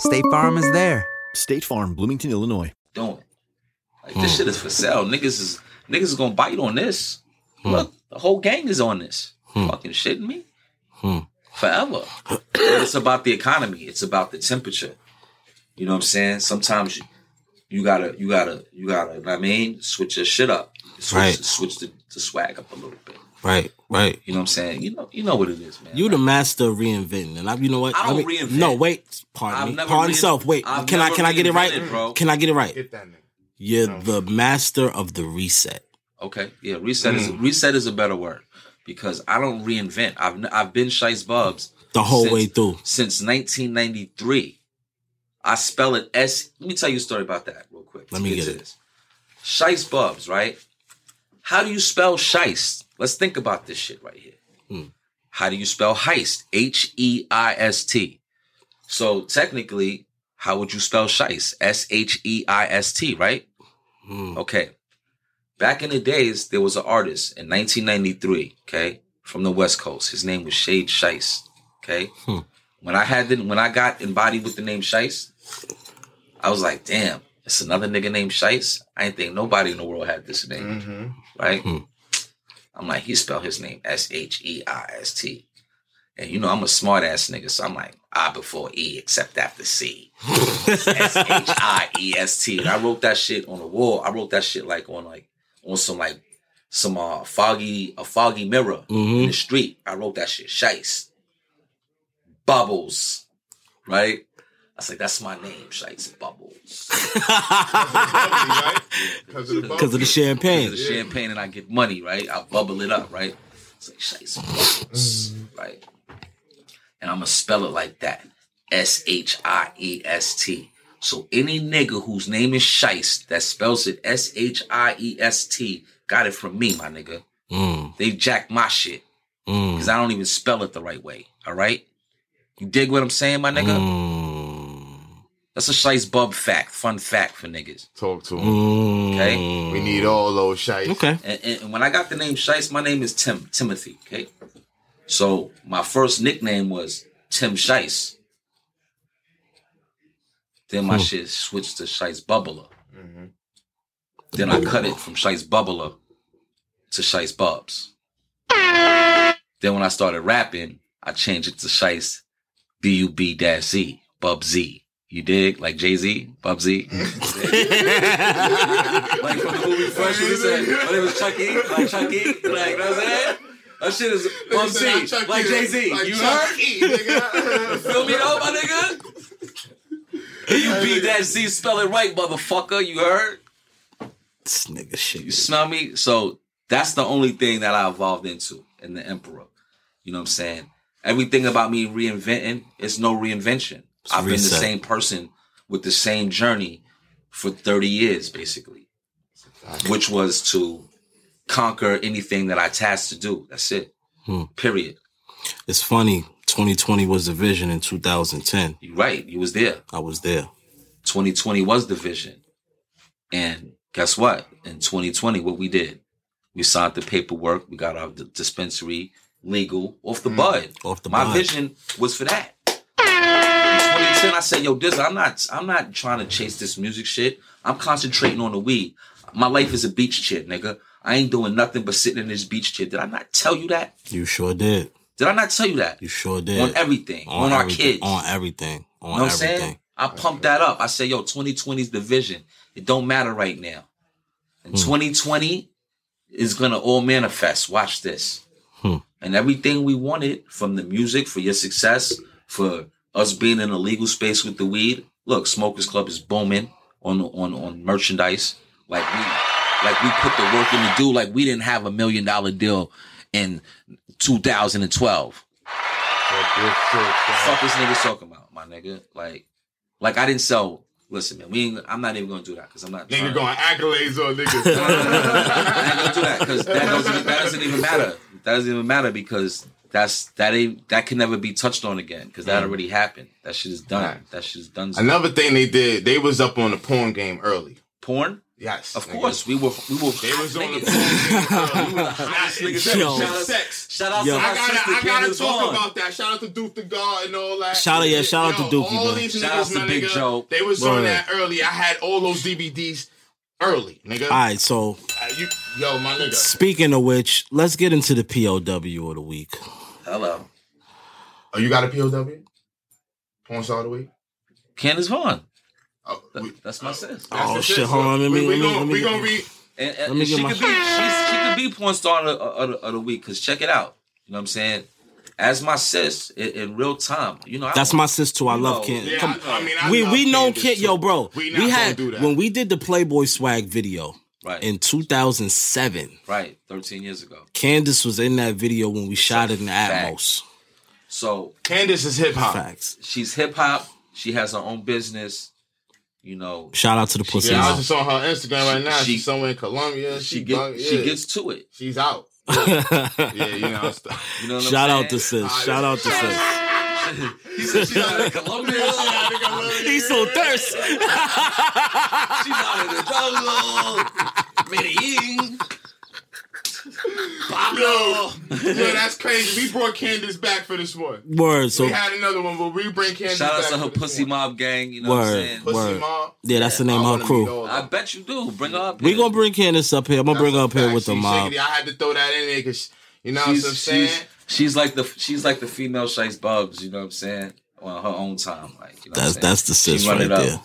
State Farm is there. State Farm, Bloomington, Illinois. doing. Like this shit is for sale. Niggas is niggas is gonna bite on this. Hmm. Look, the whole gang is on this. Hmm. Fucking shitting me. Hmm. Forever. It's about the economy. It's about the temperature. You know what I'm saying? Sometimes you, you gotta, you gotta, you gotta, you know what I mean, switch your shit up. Switch, Right. switch the, the swag up a little bit. Right, right. You know what I'm saying? You know, you know what it is, man. You the master of reinventing, and I, you know what? I don't mean, reinvent. No, wait. Pardon I've me. Pardon rein- yourself. Wait. I've can I? Can I get it right? bro. Can I get it right? Get that nigga. You're the master of the reset. Okay, yeah, reset is mm. reset is a better word because I don't reinvent. I've n- I've been Shiest Bubs The whole since- way through. since 1993. I spell it S. Let me tell you a story about that real quick. Let me get to it. this. Shiest Bubs, right? How do you spell Shiest? Let's think about this shit right here. Hmm. How do you spell heist? H E I S T. So technically, how would you spell Shice? S H E I S T, right? Hmm. Okay. back in the days, there was an artist in 1993, okay, from the West Coast. His name was Shade Sheist. Okay. Hmm. When I had the, when I got embodied with the name Shiest, I was like, damn, it's another nigga named Shice. I ain't think nobody in the world had this name. Right? I'm like, he spelled his name S H E I S T. And you know, I'm a smart ass nigga, so I'm like, I before E except after C. S H I E S T. And I wrote that shit on the wall. I wrote that shit like on like on some like some uh foggy a foggy mirror in the street. I wrote that shit. Shiest. Bubbles. Right? I was like, that's my name, Shiest Bubbles. <laughs> Because of the Because of the champagne. Because of the champagne and I get money, right? I bubble it up, right? It's like Shiest Bubbles. Right. And I'm gonna spell it like that. S H I E S T. So any nigga whose name is Shiest that spells it S H I E S T got it from me, my nigga. Mm. They jacked my shit. Mm. Because I don't even spell it the right way. All right? You dig what I'm saying, my nigga? Mm. That's a Shiest Bub fact. Fun fact for niggas. Talk to him. Mm. Okay? We need all those shites. Okay. And, and- and when I got the name Shiest, my name is Tim Timothy. Okay, so my first nickname was Tim Shiest. Then my Hmm. shit switched to Shiest Bubbler. Then I cut it from Shiest Bubbler to Shiest Bubs. Then when I started rapping, I changed it to Shiest B U B dash Z Bub Z. You dig? Like Jay Z, Bub Z. <laughs> like from the movie Fresh, when he said, "My name is Chucky," like Chucky, like you know what I'm saying. That shit is Bub Nigga said, Z, "I'm Chucky." like Jay Z. Like you Chuck heard? E, nigga. <laughs> Feel me though, my nigga? You beat that Z, spell it right, motherfucker. You heard? This nigga shit. You smell me? So that's the only thing that I evolved into in the Emperor. You know what I'm saying? Everything about me reinventing, is no reinvention. It's I've been the same person with the same journey for 30 years, basically, which was to conquer anything that I tasked to do. That's it. Hmm. Period. It's funny. 2020 was the vision in 2010. You're right. You was there. I was there. 2020 was the vision. And guess what? In 2020, what we did, we signed the paperwork. We got our dispensary legal off the bud. Mm. Off the My bud. vision was for that. In 2010, I said, "Yo, this I'm not. I'm not trying to chase this music shit. I'm concentrating on the weed. My life is a beach chair, nigga. I ain't doing nothing but sitting in this beach chair. Did I not tell you that? You sure did. Did I not tell you that? You sure did. On everything. On, our everything. kids. On everything. On You know what I'm everything. saying? I pumped that up. I said, yo, 2020 is the vision. It don't matter right now. And 2020 is gonna all manifest. Watch this. Hmm. And everything we wanted from the music for your success, for us being in a legal space with the weed. Look, Smokers Club is booming on on on merchandise. Like we like we put the work in to do. Like we didn't have a million dollar deal in 2012. Fuck this nigga talking about, my nigga. Like, like I didn't sell. Listen, man, we ain't, I'm not even gonna do that because I'm not. Nigga going accolades on niggas. <laughs> I ain't gonna do that because that doesn't that doesn't even matter. That doesn't even matter because that's that ain't that can never be touched on again because that Mm. already happened. That shit is done. Right. That shit is done. Another thing they did, they was up on the porn game early. porn. Yes, Of nigga. course, we were we were. They was on the niggas. porn game <laughs> early. We were the hottest niggas Yo. ever. Shout out sex. Shout out Yo. to I my gotta, sister I gotta talk Vaughn. about that. Shout out to Duke Da God and all that. Shout out- yeah, shout out to Yo, Dookie, All bro. these Shout niggas, out to my Big nigga, Joe. They was on that early. I had all those DVDs early, nigga. All right, so Uh, you, yo, my nigga. speaking of which, let's get into the POW of the week. Hello, Oh, you got a POW? Porn star of the week? Candace Vaughn. Oh, we- that's my sis. Oh, that's Oh, shit, shit. hold on, let me- we, we let me- gonna, let me we get- gonna read. And, and Let me she get my- be she's, she could be porn star of the, of of the week because check it out. You know what I'm saying? As my sis in, in real time. You know, I That's don't- my sis too. I you love know, Ken. Yeah, Come- I, I mean, I we love we know Candace, Kid, too. yo, bro. We, We, not gonna had do that. when we did the Playboy swag video Right. in 2007. right 13 years ago. Candace was in that video when we shot it in the Atmos. So Candace is hip hop. Facts. she's hip hop. She has her own business. You know, Shout out to the pussy. Yeah, I was just on her Instagram right now. She- She's somewhere in Colombia. she She, get bug- she gets to it. She's out. <laughs> yeah, you know. You know what Shout I'm out to sis. Shout out to sis. <laughs> He said she's out in <laughs> Colombia. He's so thirsty. <laughs> She's out in the jungle. Medellin. Yo, yo, that's crazy. We brought Candace back for this one. Word. So we had another one, but we bring Candace Shout out to her for this pussy mob gang. You know what I'm word, saying? word. Yeah, that's the name of her crew. I bet you do. Bring her up. We gonna bring Candace up here. I'm gonna bring her up here with the mob. Shiggity, I had to throw that in there because you know she's, what I'm saying. She's, she's like the she's like the female Shiest Bubs. You know what I'm saying? On her own time, like you know. That's what I'm that's the sis right it up. there.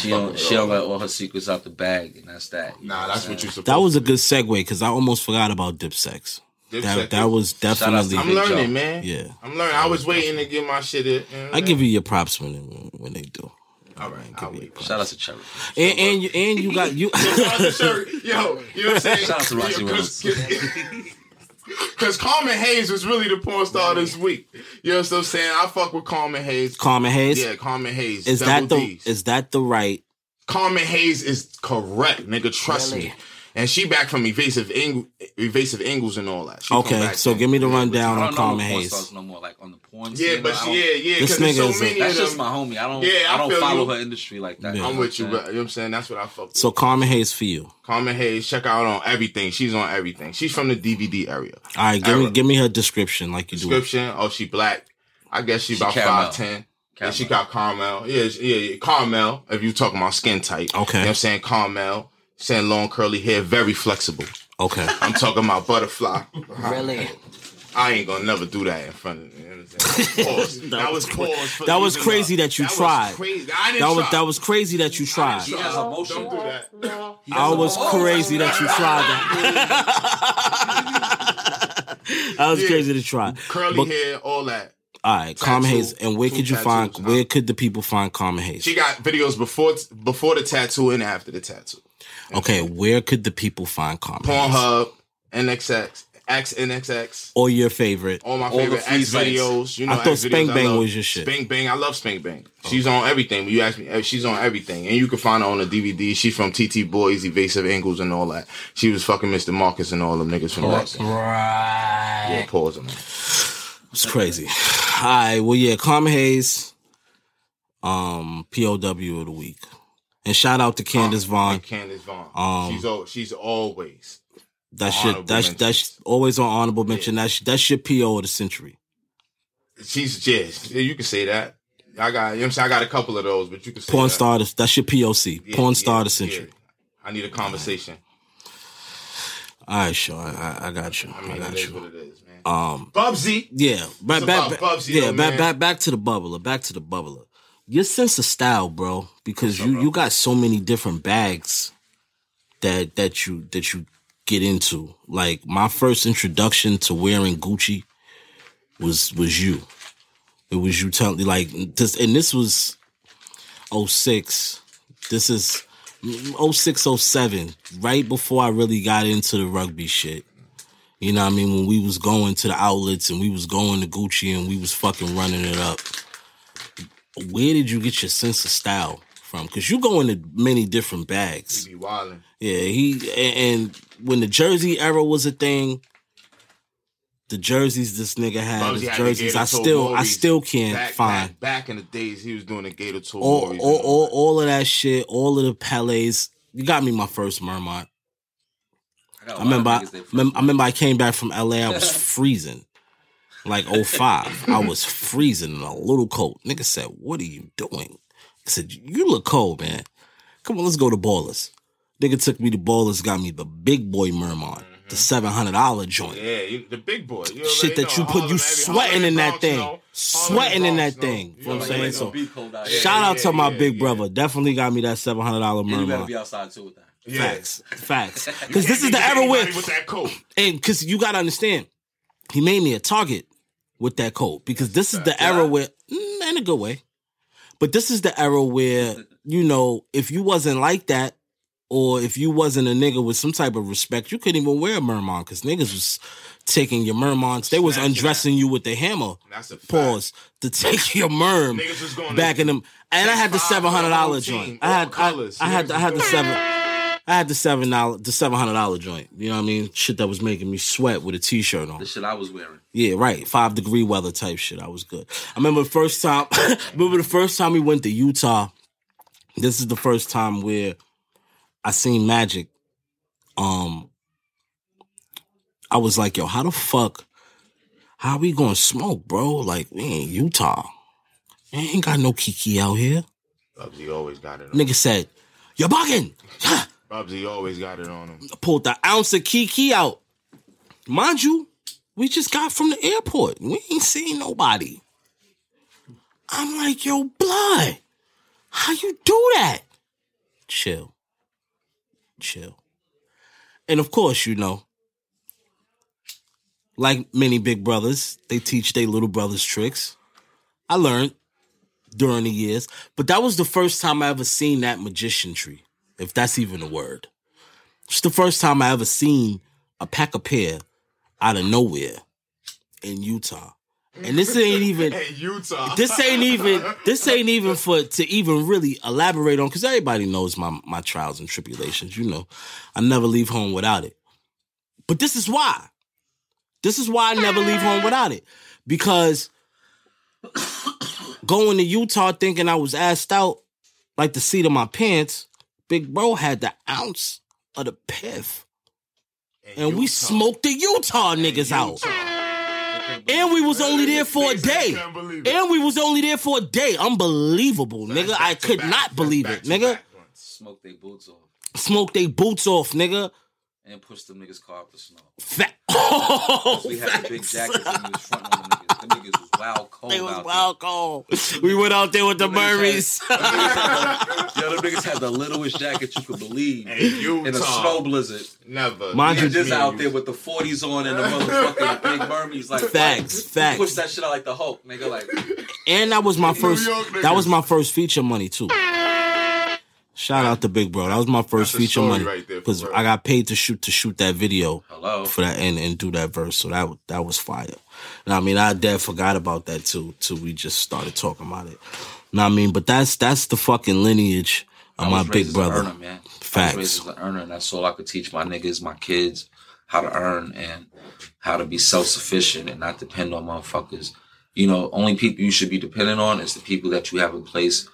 She don't she don't let all her secrets out the bag, and that's that. Nah, that's what you supposed. That was a good segue because I almost forgot about Dip Sex. Dip that, Sex that is- was Shout out to definitely. I'm learning, man. Yeah, I'm learning. I was waiting to get my shit. In, you know I give you your props when when they do. All right, I'll wait. Shout out to Cherry. And and you, and you got you. <laughs> Shout out to Sherry. Yo, you know what I'm saying? Shout out to Roxy Reynolds. Because Carmen Hayes was really the porn star this week. You know what I'm saying? I fuck with Carmen Hayes. Carmen Hayes? Yeah, Carmen Hayes. Is Double that the Ds. is that the right? Carmen Hayes is correct, nigga. Trust me. And she back from evasive Ing- evasive angles and all that. She Okay, so then. give me the Yeah, rundown on don't know Carmen Hayes. no more, like on the porn Yeah, scene. but she, yeah, yeah. This nigga so is many That's just my homie. I don't. Yeah, I I don't follow you. her industry like that. Yeah. I'm with you, know but you know what I'm saying? That's what I fuck with. So Carmen Hayes for you. Carmen Hayes, check out on everything. She's on everything. She's from the DVD area. All right, give me give me her description like you do. Description. Oh, she black. I guess she She about five ten. Yeah, she got caramel. Yeah, yeah, yeah, caramel. If you talking about skin type, Okay. You know what I'm saying caramel. Saying long curly hair, very flexible. Okay. <laughs> I'm talking about butterfly. Really? I ain't gonna never do that in front of you. know what I'm saying? Pause. <laughs> that, was cra- pause. for That was crazy though- that you was tried. crazy. I didn't That was try. that was crazy that you tried. He has emotion. Don't do that. I was crazy that you tried that. <laughs> I was Yeah. crazy to try. Curly But- hair, all that. All right, Carmen Tattoo. Hayes. And where could you find? tattoos, huh? Where could the people find Carmen Hayes? She got videos before before the tattoo and after the tattoo. Okay, where could the people find Carmen? Hayes? Pornhub, NXX, XNXX. Or your favorite? All my All favorite X videos. You know, I thought X videos Spank Bang was your shit. Spank Bang, I love Spank Bang. She's on everything. When you ask me, eh, she's on everything, and you can find her on the DVD. She's from TT Boys, Evasive Angles, and all that. She was fucking Mr. Marcus and all them niggas from that. Right. Yeah, pause on that. It's crazy. All right. Well, yeah, Carmen Hayes, um, POW of the week, and shout out to Candace Vaughn. And Candace Vaughn. Um, she's al- she's always That honorable shit. That's mention. that's always on honorable mention. That's that's your PO of the century. she's yeah, yeah, you can say that. I got you know what I'm saying I got a couple of those, but you can say Porn that. star. That's your POC. Yeah, Porn yeah, star of the yeah. century. I need a conversation. All right, sure. I, I, I got you. I, I mean, got it is you. what it is, man. Um, Bubsy. yeah, back back, back Bubsy, yeah, though, back back back to the bubbler. Back to the bubbler. Your sense of style, bro, because you you got so many different bags that that you that you get into. Like my first introduction to wearing Gucci was was you. It was you telling like this, and this was 06. This is 06, 07, right before I really got into the rugby shit. You know what I mean? When we was going to the outlets and we was going to Gucci and we was fucking running it up. Where did you get your sense of style from? Because you go into many different bags. Be wildin'. Yeah, he and, and when the jersey era was a thing, the jerseys this nigga had, his had jerseys, I toe still, I still can't back, find Back, back in the days, he was doing the Gator tour. all, all, all, all of that shit, all of the palets. You got me my first Mermont. got a I lot of remember, I, niggas that remember, I remember I came back from LA. I was <laughs> freezing, like 05. I was freezing in a little coat. Nigga said, "What are you doing?" I said, "You look cold, man. Come on, let's go to Ballers." Nigga took me to Ballers, got me the big boy Mermont, the mm-hmm. seven hundred dollar joint. Yeah, you, the big boy. You Shit already that know. you put you sweating in that thing, know. Sweating in that thing. You You know what I'm saying? like, So no beat out. shout Yeah, out to yeah, my yeah, big yeah. brother. Definitely got me that seven hundred dollar And you better Mermont. be outside too with that. Facts, facts. <laughs> Because this is the get era where, with that coat. and because you gotta understand, he made me a target with that coat. Because this is the era where, mm, in a good way, but this is the era where you know if you wasn't like that, or if you wasn't a nigga with some type of respect, you couldn't even wear a Mermont because niggas was taking your Mermonts. They was undressing you with the hammer. That's a fact. Pause to take your merm Niggas was going back in them. And I had the seven hundred dollar for the whole team, joint. I had I. I had I had the seven. I had the seven dollar the seven hundred dollar joint. You know what I mean? Shit that was making me sweat with a t shirt on. The shit I was wearing. Yeah, right. Five degree weather type shit. I was good. I remember the first time. <laughs> remember the first time we went to Utah. This is the first time where I seen Magic. Um, I was like, yo, how the fuck, how we gonna smoke, bro? Like, we in Utah. Ain't got no Kiki out here. Bubsy always got it on Nigga said, you're bugging. <laughs> Bubsy always got it on him. Pulled the ounce of Kiki out. Mind you, we just got from the airport. We ain't seen nobody. I'm like, yo, blood, how you do that? Chill. Chill. And of course, you know, like many big brothers, they teach their little brothers tricks. I learned during the years, but that was the first time I ever seen that magician tree, if that's even a word. It's the first time I ever seen a pack of pear out of nowhere in Utah. And this ain't even <laughs> Utah. this ain't even this ain't even for to even really elaborate on because everybody knows my my trials and tribulations. You know, I never leave home without it. But this is why. This is why I never leave home without it because <coughs> going to Utah thinking I was asked out like the seat of my pants. Big bro had the ounce of the piff, and we smoked the Utah niggas out. And we was only there for a day. And we was only there for a day. Unbelievable, nigga. I could not believe it, nigga. Smoke their boots off Smoke they boots off, nigga. and push them niggas car up the snow. Fat. <laughs> Oh, 'Cause we had the big jackets and we was fronting on them <laughs> niggas. Them niggas was wild cold They was out wild cold. We went out there with the Murrays. there. <laughs> Yo, them niggas had the littlest jackets you could believe in a snow blizzard. Never. Mind you you- just out there with the 40s on and the motherfucking <laughs> big Burmese. Like, Facts, you facts. Push that shit out like the Hulk, nigga. Like, And that was my first. That was my first feature money too. Shout out to Big Bro. That was my first feature money right there because real. I got paid to shoot to shoot that video Hello. for that and, and do that verse. So that that was fire. I mean, I dead forgot about that too till we just started talking about it. Know what I mean, but that's that's the fucking lineage of my big raised as an brother. Earner, man. I was Facts. raised as an earner, and that's all I could teach my niggas, my kids, how to earn and how to be self sufficient and not depend on motherfuckers. You know, only people you should be dependent on is the people that you have in place.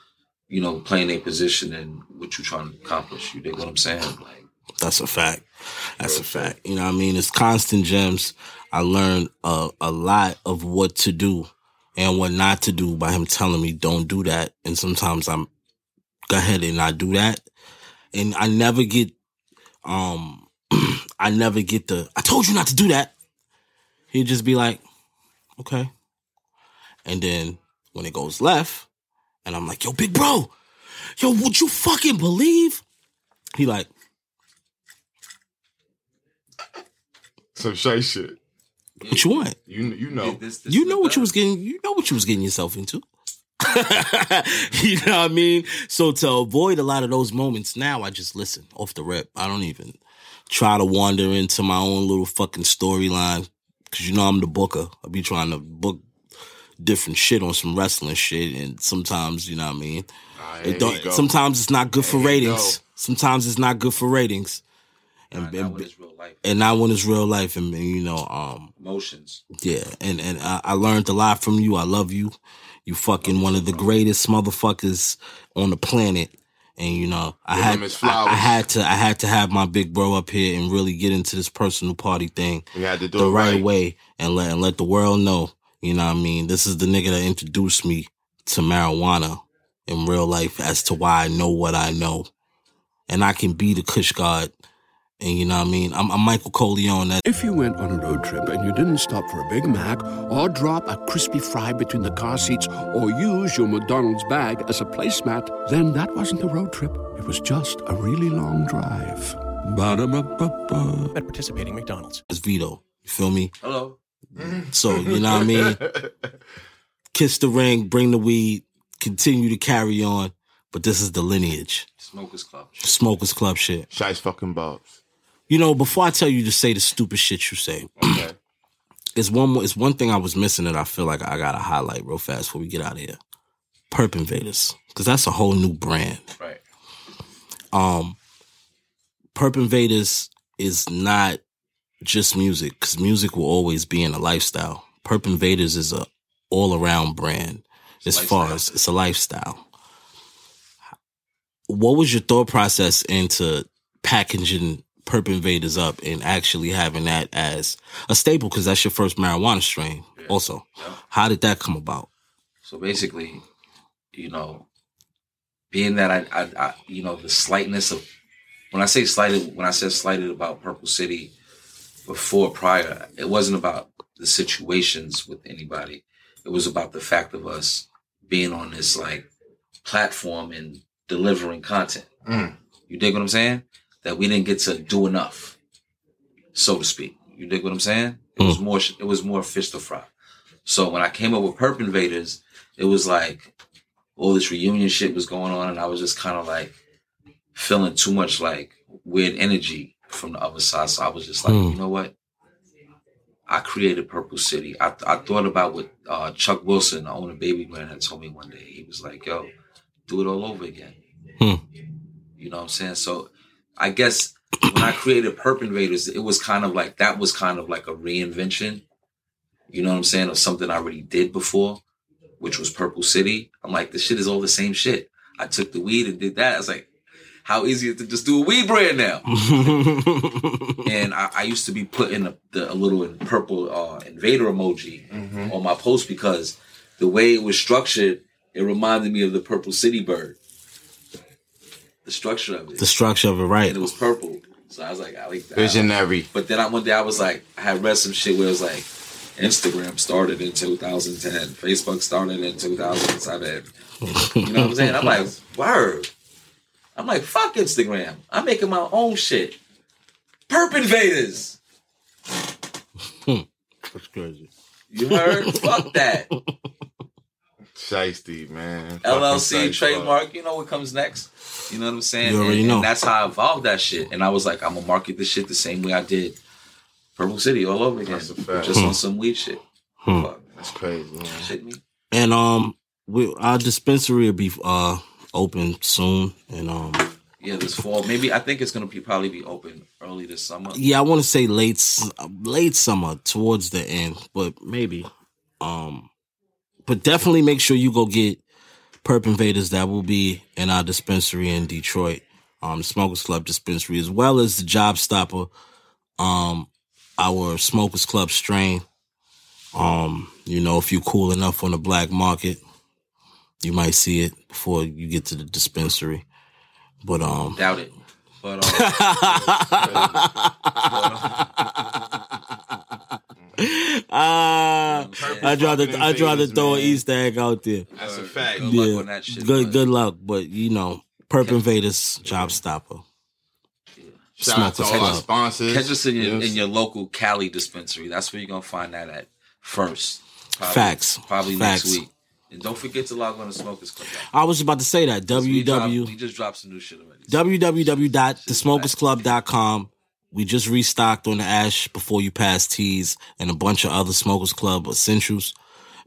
You know, playing their position and what you're trying to accomplish. You dig what I'm saying? Like, That's a fact. That's a fact. You know what I mean? It's constant gems. I learned a, a lot of what to do and what not to do by him telling me don't do that. And sometimes I'm go ahead and I do that. And I never get um <clears throat> I never get the I told you not to do that. He'd just be like, okay. And then when it goes left, and I'm like, yo, big bro, yo, would you fucking believe? He like, Some shy shit. What you want? You you know. you know what you was getting. You know what you was getting yourself into. <laughs> you know what I mean? So to avoid a lot of those moments, now I just listen off the rip. I don't even try to wander into my own little fucking storyline because you know I'm the booker. I'll be trying to book different shit on some wrestling shit, and sometimes you know what I mean. It there you go. don't, sometimes it's not good for There you ratings. go. Sometimes it's not good for ratings. And, and, and not when it's real life, and, and, you know, um, emotions. yeah, and and I, I learned a lot from you. I love you. You fucking one of the greatest motherfuckers on the planet. And you know, I Give had I. I had to I had to have my big bro up here and really get into this personal party thing You had to do the right, right. way and let and let the world know. You know what I mean? This is the nigga that introduced me to marijuana in real life as to why I know what I know. And I can be the Kush God. And you know what I mean? I'm, I'm Michael Corleone. That If you went on a road trip and you didn't stop for a Big Mac or drop a crispy fry between the car seats or use your McDonald's bag as a placemat, then that wasn't a road trip. It was just a really long drive. Ba-da-ba-ba-ba. At participating McDonald's. It's Vito. You feel me? hello. So, you know what I mean? <laughs> Kiss the ring, bring the weed, continue to carry on. But this is the lineage. Smokers Club. Smokers Club shit. Shiest fucking bobs. You know, before I tell you to say the stupid shit you say, Okay. <clears throat> it's one more, it's one thing I was missing that I feel like I gotta highlight real fast before we get out of here. Perp Invaders. Cause that's a whole new brand. Right. Um Perp Invaders is not just music, because music will always be in a lifestyle. Perp Invaders is a all around brand as far as it's a lifestyle. What was your thought process into packaging Perp Invaders up and actually having that as a staple because that's your first marijuana strain. Also, how did that come about? So basically, you know, being that I, I, I, you know, the slightness of when I say slighted, when I said slighted about Purple City before prior, it wasn't about the situations with anybody. It was about the fact of us being on this like platform and delivering content. Mm. You dig what I'm saying? That we didn't get to do enough, so to speak. You dig what I'm saying? It was more. It was more fish to fry. So when I came up with Perp Invaders, it was like all this reunion shit was going on, and I was just kind of like feeling too much like weird energy from the other side. So I was just like, Hmm. you know what? I created Purple City. I, I thought about what uh, Chuck Wilson, the owner of Baby Man, had told me one day. He was like, yo, do it all over again. Hmm. You know what I'm saying? So I guess when I created Perp Invaders, it was kind of like that was kind of like a reinvention. You know what I'm saying? Of something I already did before, which was Purple City. I'm like, this shit is all the same shit. I took the weed and did that. I was like, how easy is it to just do a weed brand now? <laughs> and I, I used to be putting a, the, a little purple uh, invader emoji Mm-hmm. on my post because the way it was structured, it reminded me of the purple city bird. The structure of it. The structure of it, right? And it was purple. So I was like, I like that. Visionary. But then I, one day I was like, I had read some shit where it was like, Instagram started in 2010, Facebook started in 2007. You know what I'm saying? I'm like, word. I'm like, fuck Instagram. I'm making my own shit. Perp invaders. <laughs> That's crazy. You heard? fuck that. <laughs> Shiesty, man. LLC trademark. You know what comes next. You know what I'm saying? You already and, know. and that's how I evolved that shit. And I was like, I'm gonna market this shit the same way I did Purple City all over again. Just Hmm. on some weed shit. Hmm. Fuck. That's crazy, man. Shit me. And um, we, our dispensary will be uh open soon, and um, Yeah, this fall. Maybe I think it's gonna be probably be open early this summer. yeah, I want to say late late summer towards the end, but maybe. Um, but definitely make sure you go get Perp Invaders. That will be in our dispensary in Detroit, um, Smokers Club dispensary, as well as the Job Stopper, um, our Smokers Club strain. Um, you know, if you're cool enough on the black market, you might see it before you get to the dispensary. But um, Doubt it. But um, <laughs> Ah, I tried to I tried to throw an Easter egg out there. That's a fact. Good luck on that shit, Good man. good luck, but you know, Perp Invaders, Job Stopper. Shout out to Smokers all our Club. sponsors. catch us in your, Yes. in your local Cali dispensary. That's where you're gonna find that at first. Probably, Facts. Probably Facts. next week. And don't forget to log on to Smokers Club. I was about to say that. We, dropped- www we just dropped some new shit already. www.thesmokersclub.com. We just restocked on the Ash Before You Pass Teas and a bunch of other Smokers Club essentials.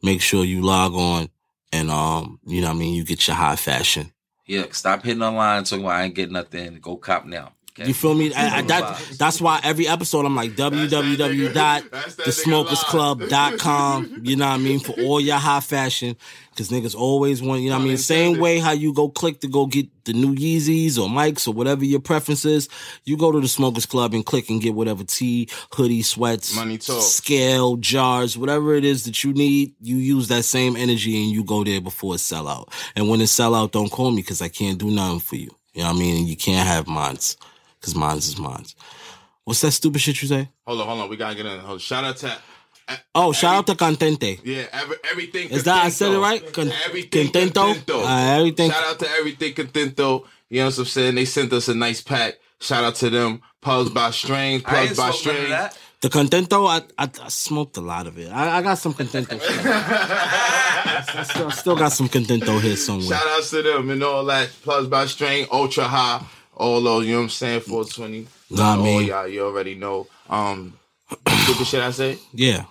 Make sure you log on and um, you know what I mean, you get your high fashion. Yeah, stop hitting online talking about I ain't getting nothing. Go cop now. Okay? You feel me? I, I, that, that's why every episode I'm like www.thesmokersclub.com. You know what I mean? For all your high fashion. Cause niggas always want, you know what I mean? Same way how you go click to go get the new Yeezys or mics or whatever your preference is. You go to the Smokers Club and click and get whatever tee, hoodie, sweats, Money talk. scale, jars, whatever it is that you need. You use that same energy and you go there before it sell out. And when it sell out, don't call me because I can't do nothing for you. You know what I mean? And you can't have mines because mines is mines. What's that stupid shit you say? Hold on, hold on. We gotta get in. Hold Shout out to Oh, shout out to Contente. yeah, every, everything. Is that I said it right? Con- everything Contento? Contento. Uh, everything- Shout out to everything Contento. You know what I'm saying? They sent us a nice pack. Shout out to them. Plugs by Strings. I Plugs by smoking Strings. The Contento, I, I, I smoked a lot of it. I, I got some Contento. I still, I still got some Contento here somewhere. Shout outs to them and all that. Plugs by String, Ultra High, all those. You know what I'm saying? 420. Know what I all mean? y'all, you already know. Um, stupid shit I say. Yeah.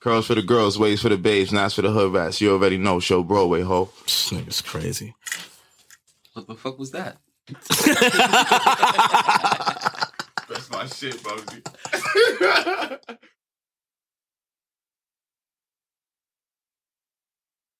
Curls for the girls, waves for the babes, knots for the hood rats. You already know. Show Broadway, ho. This nigga's crazy. What the fuck was that? <laughs> That's my shit, Bugsy. <laughs>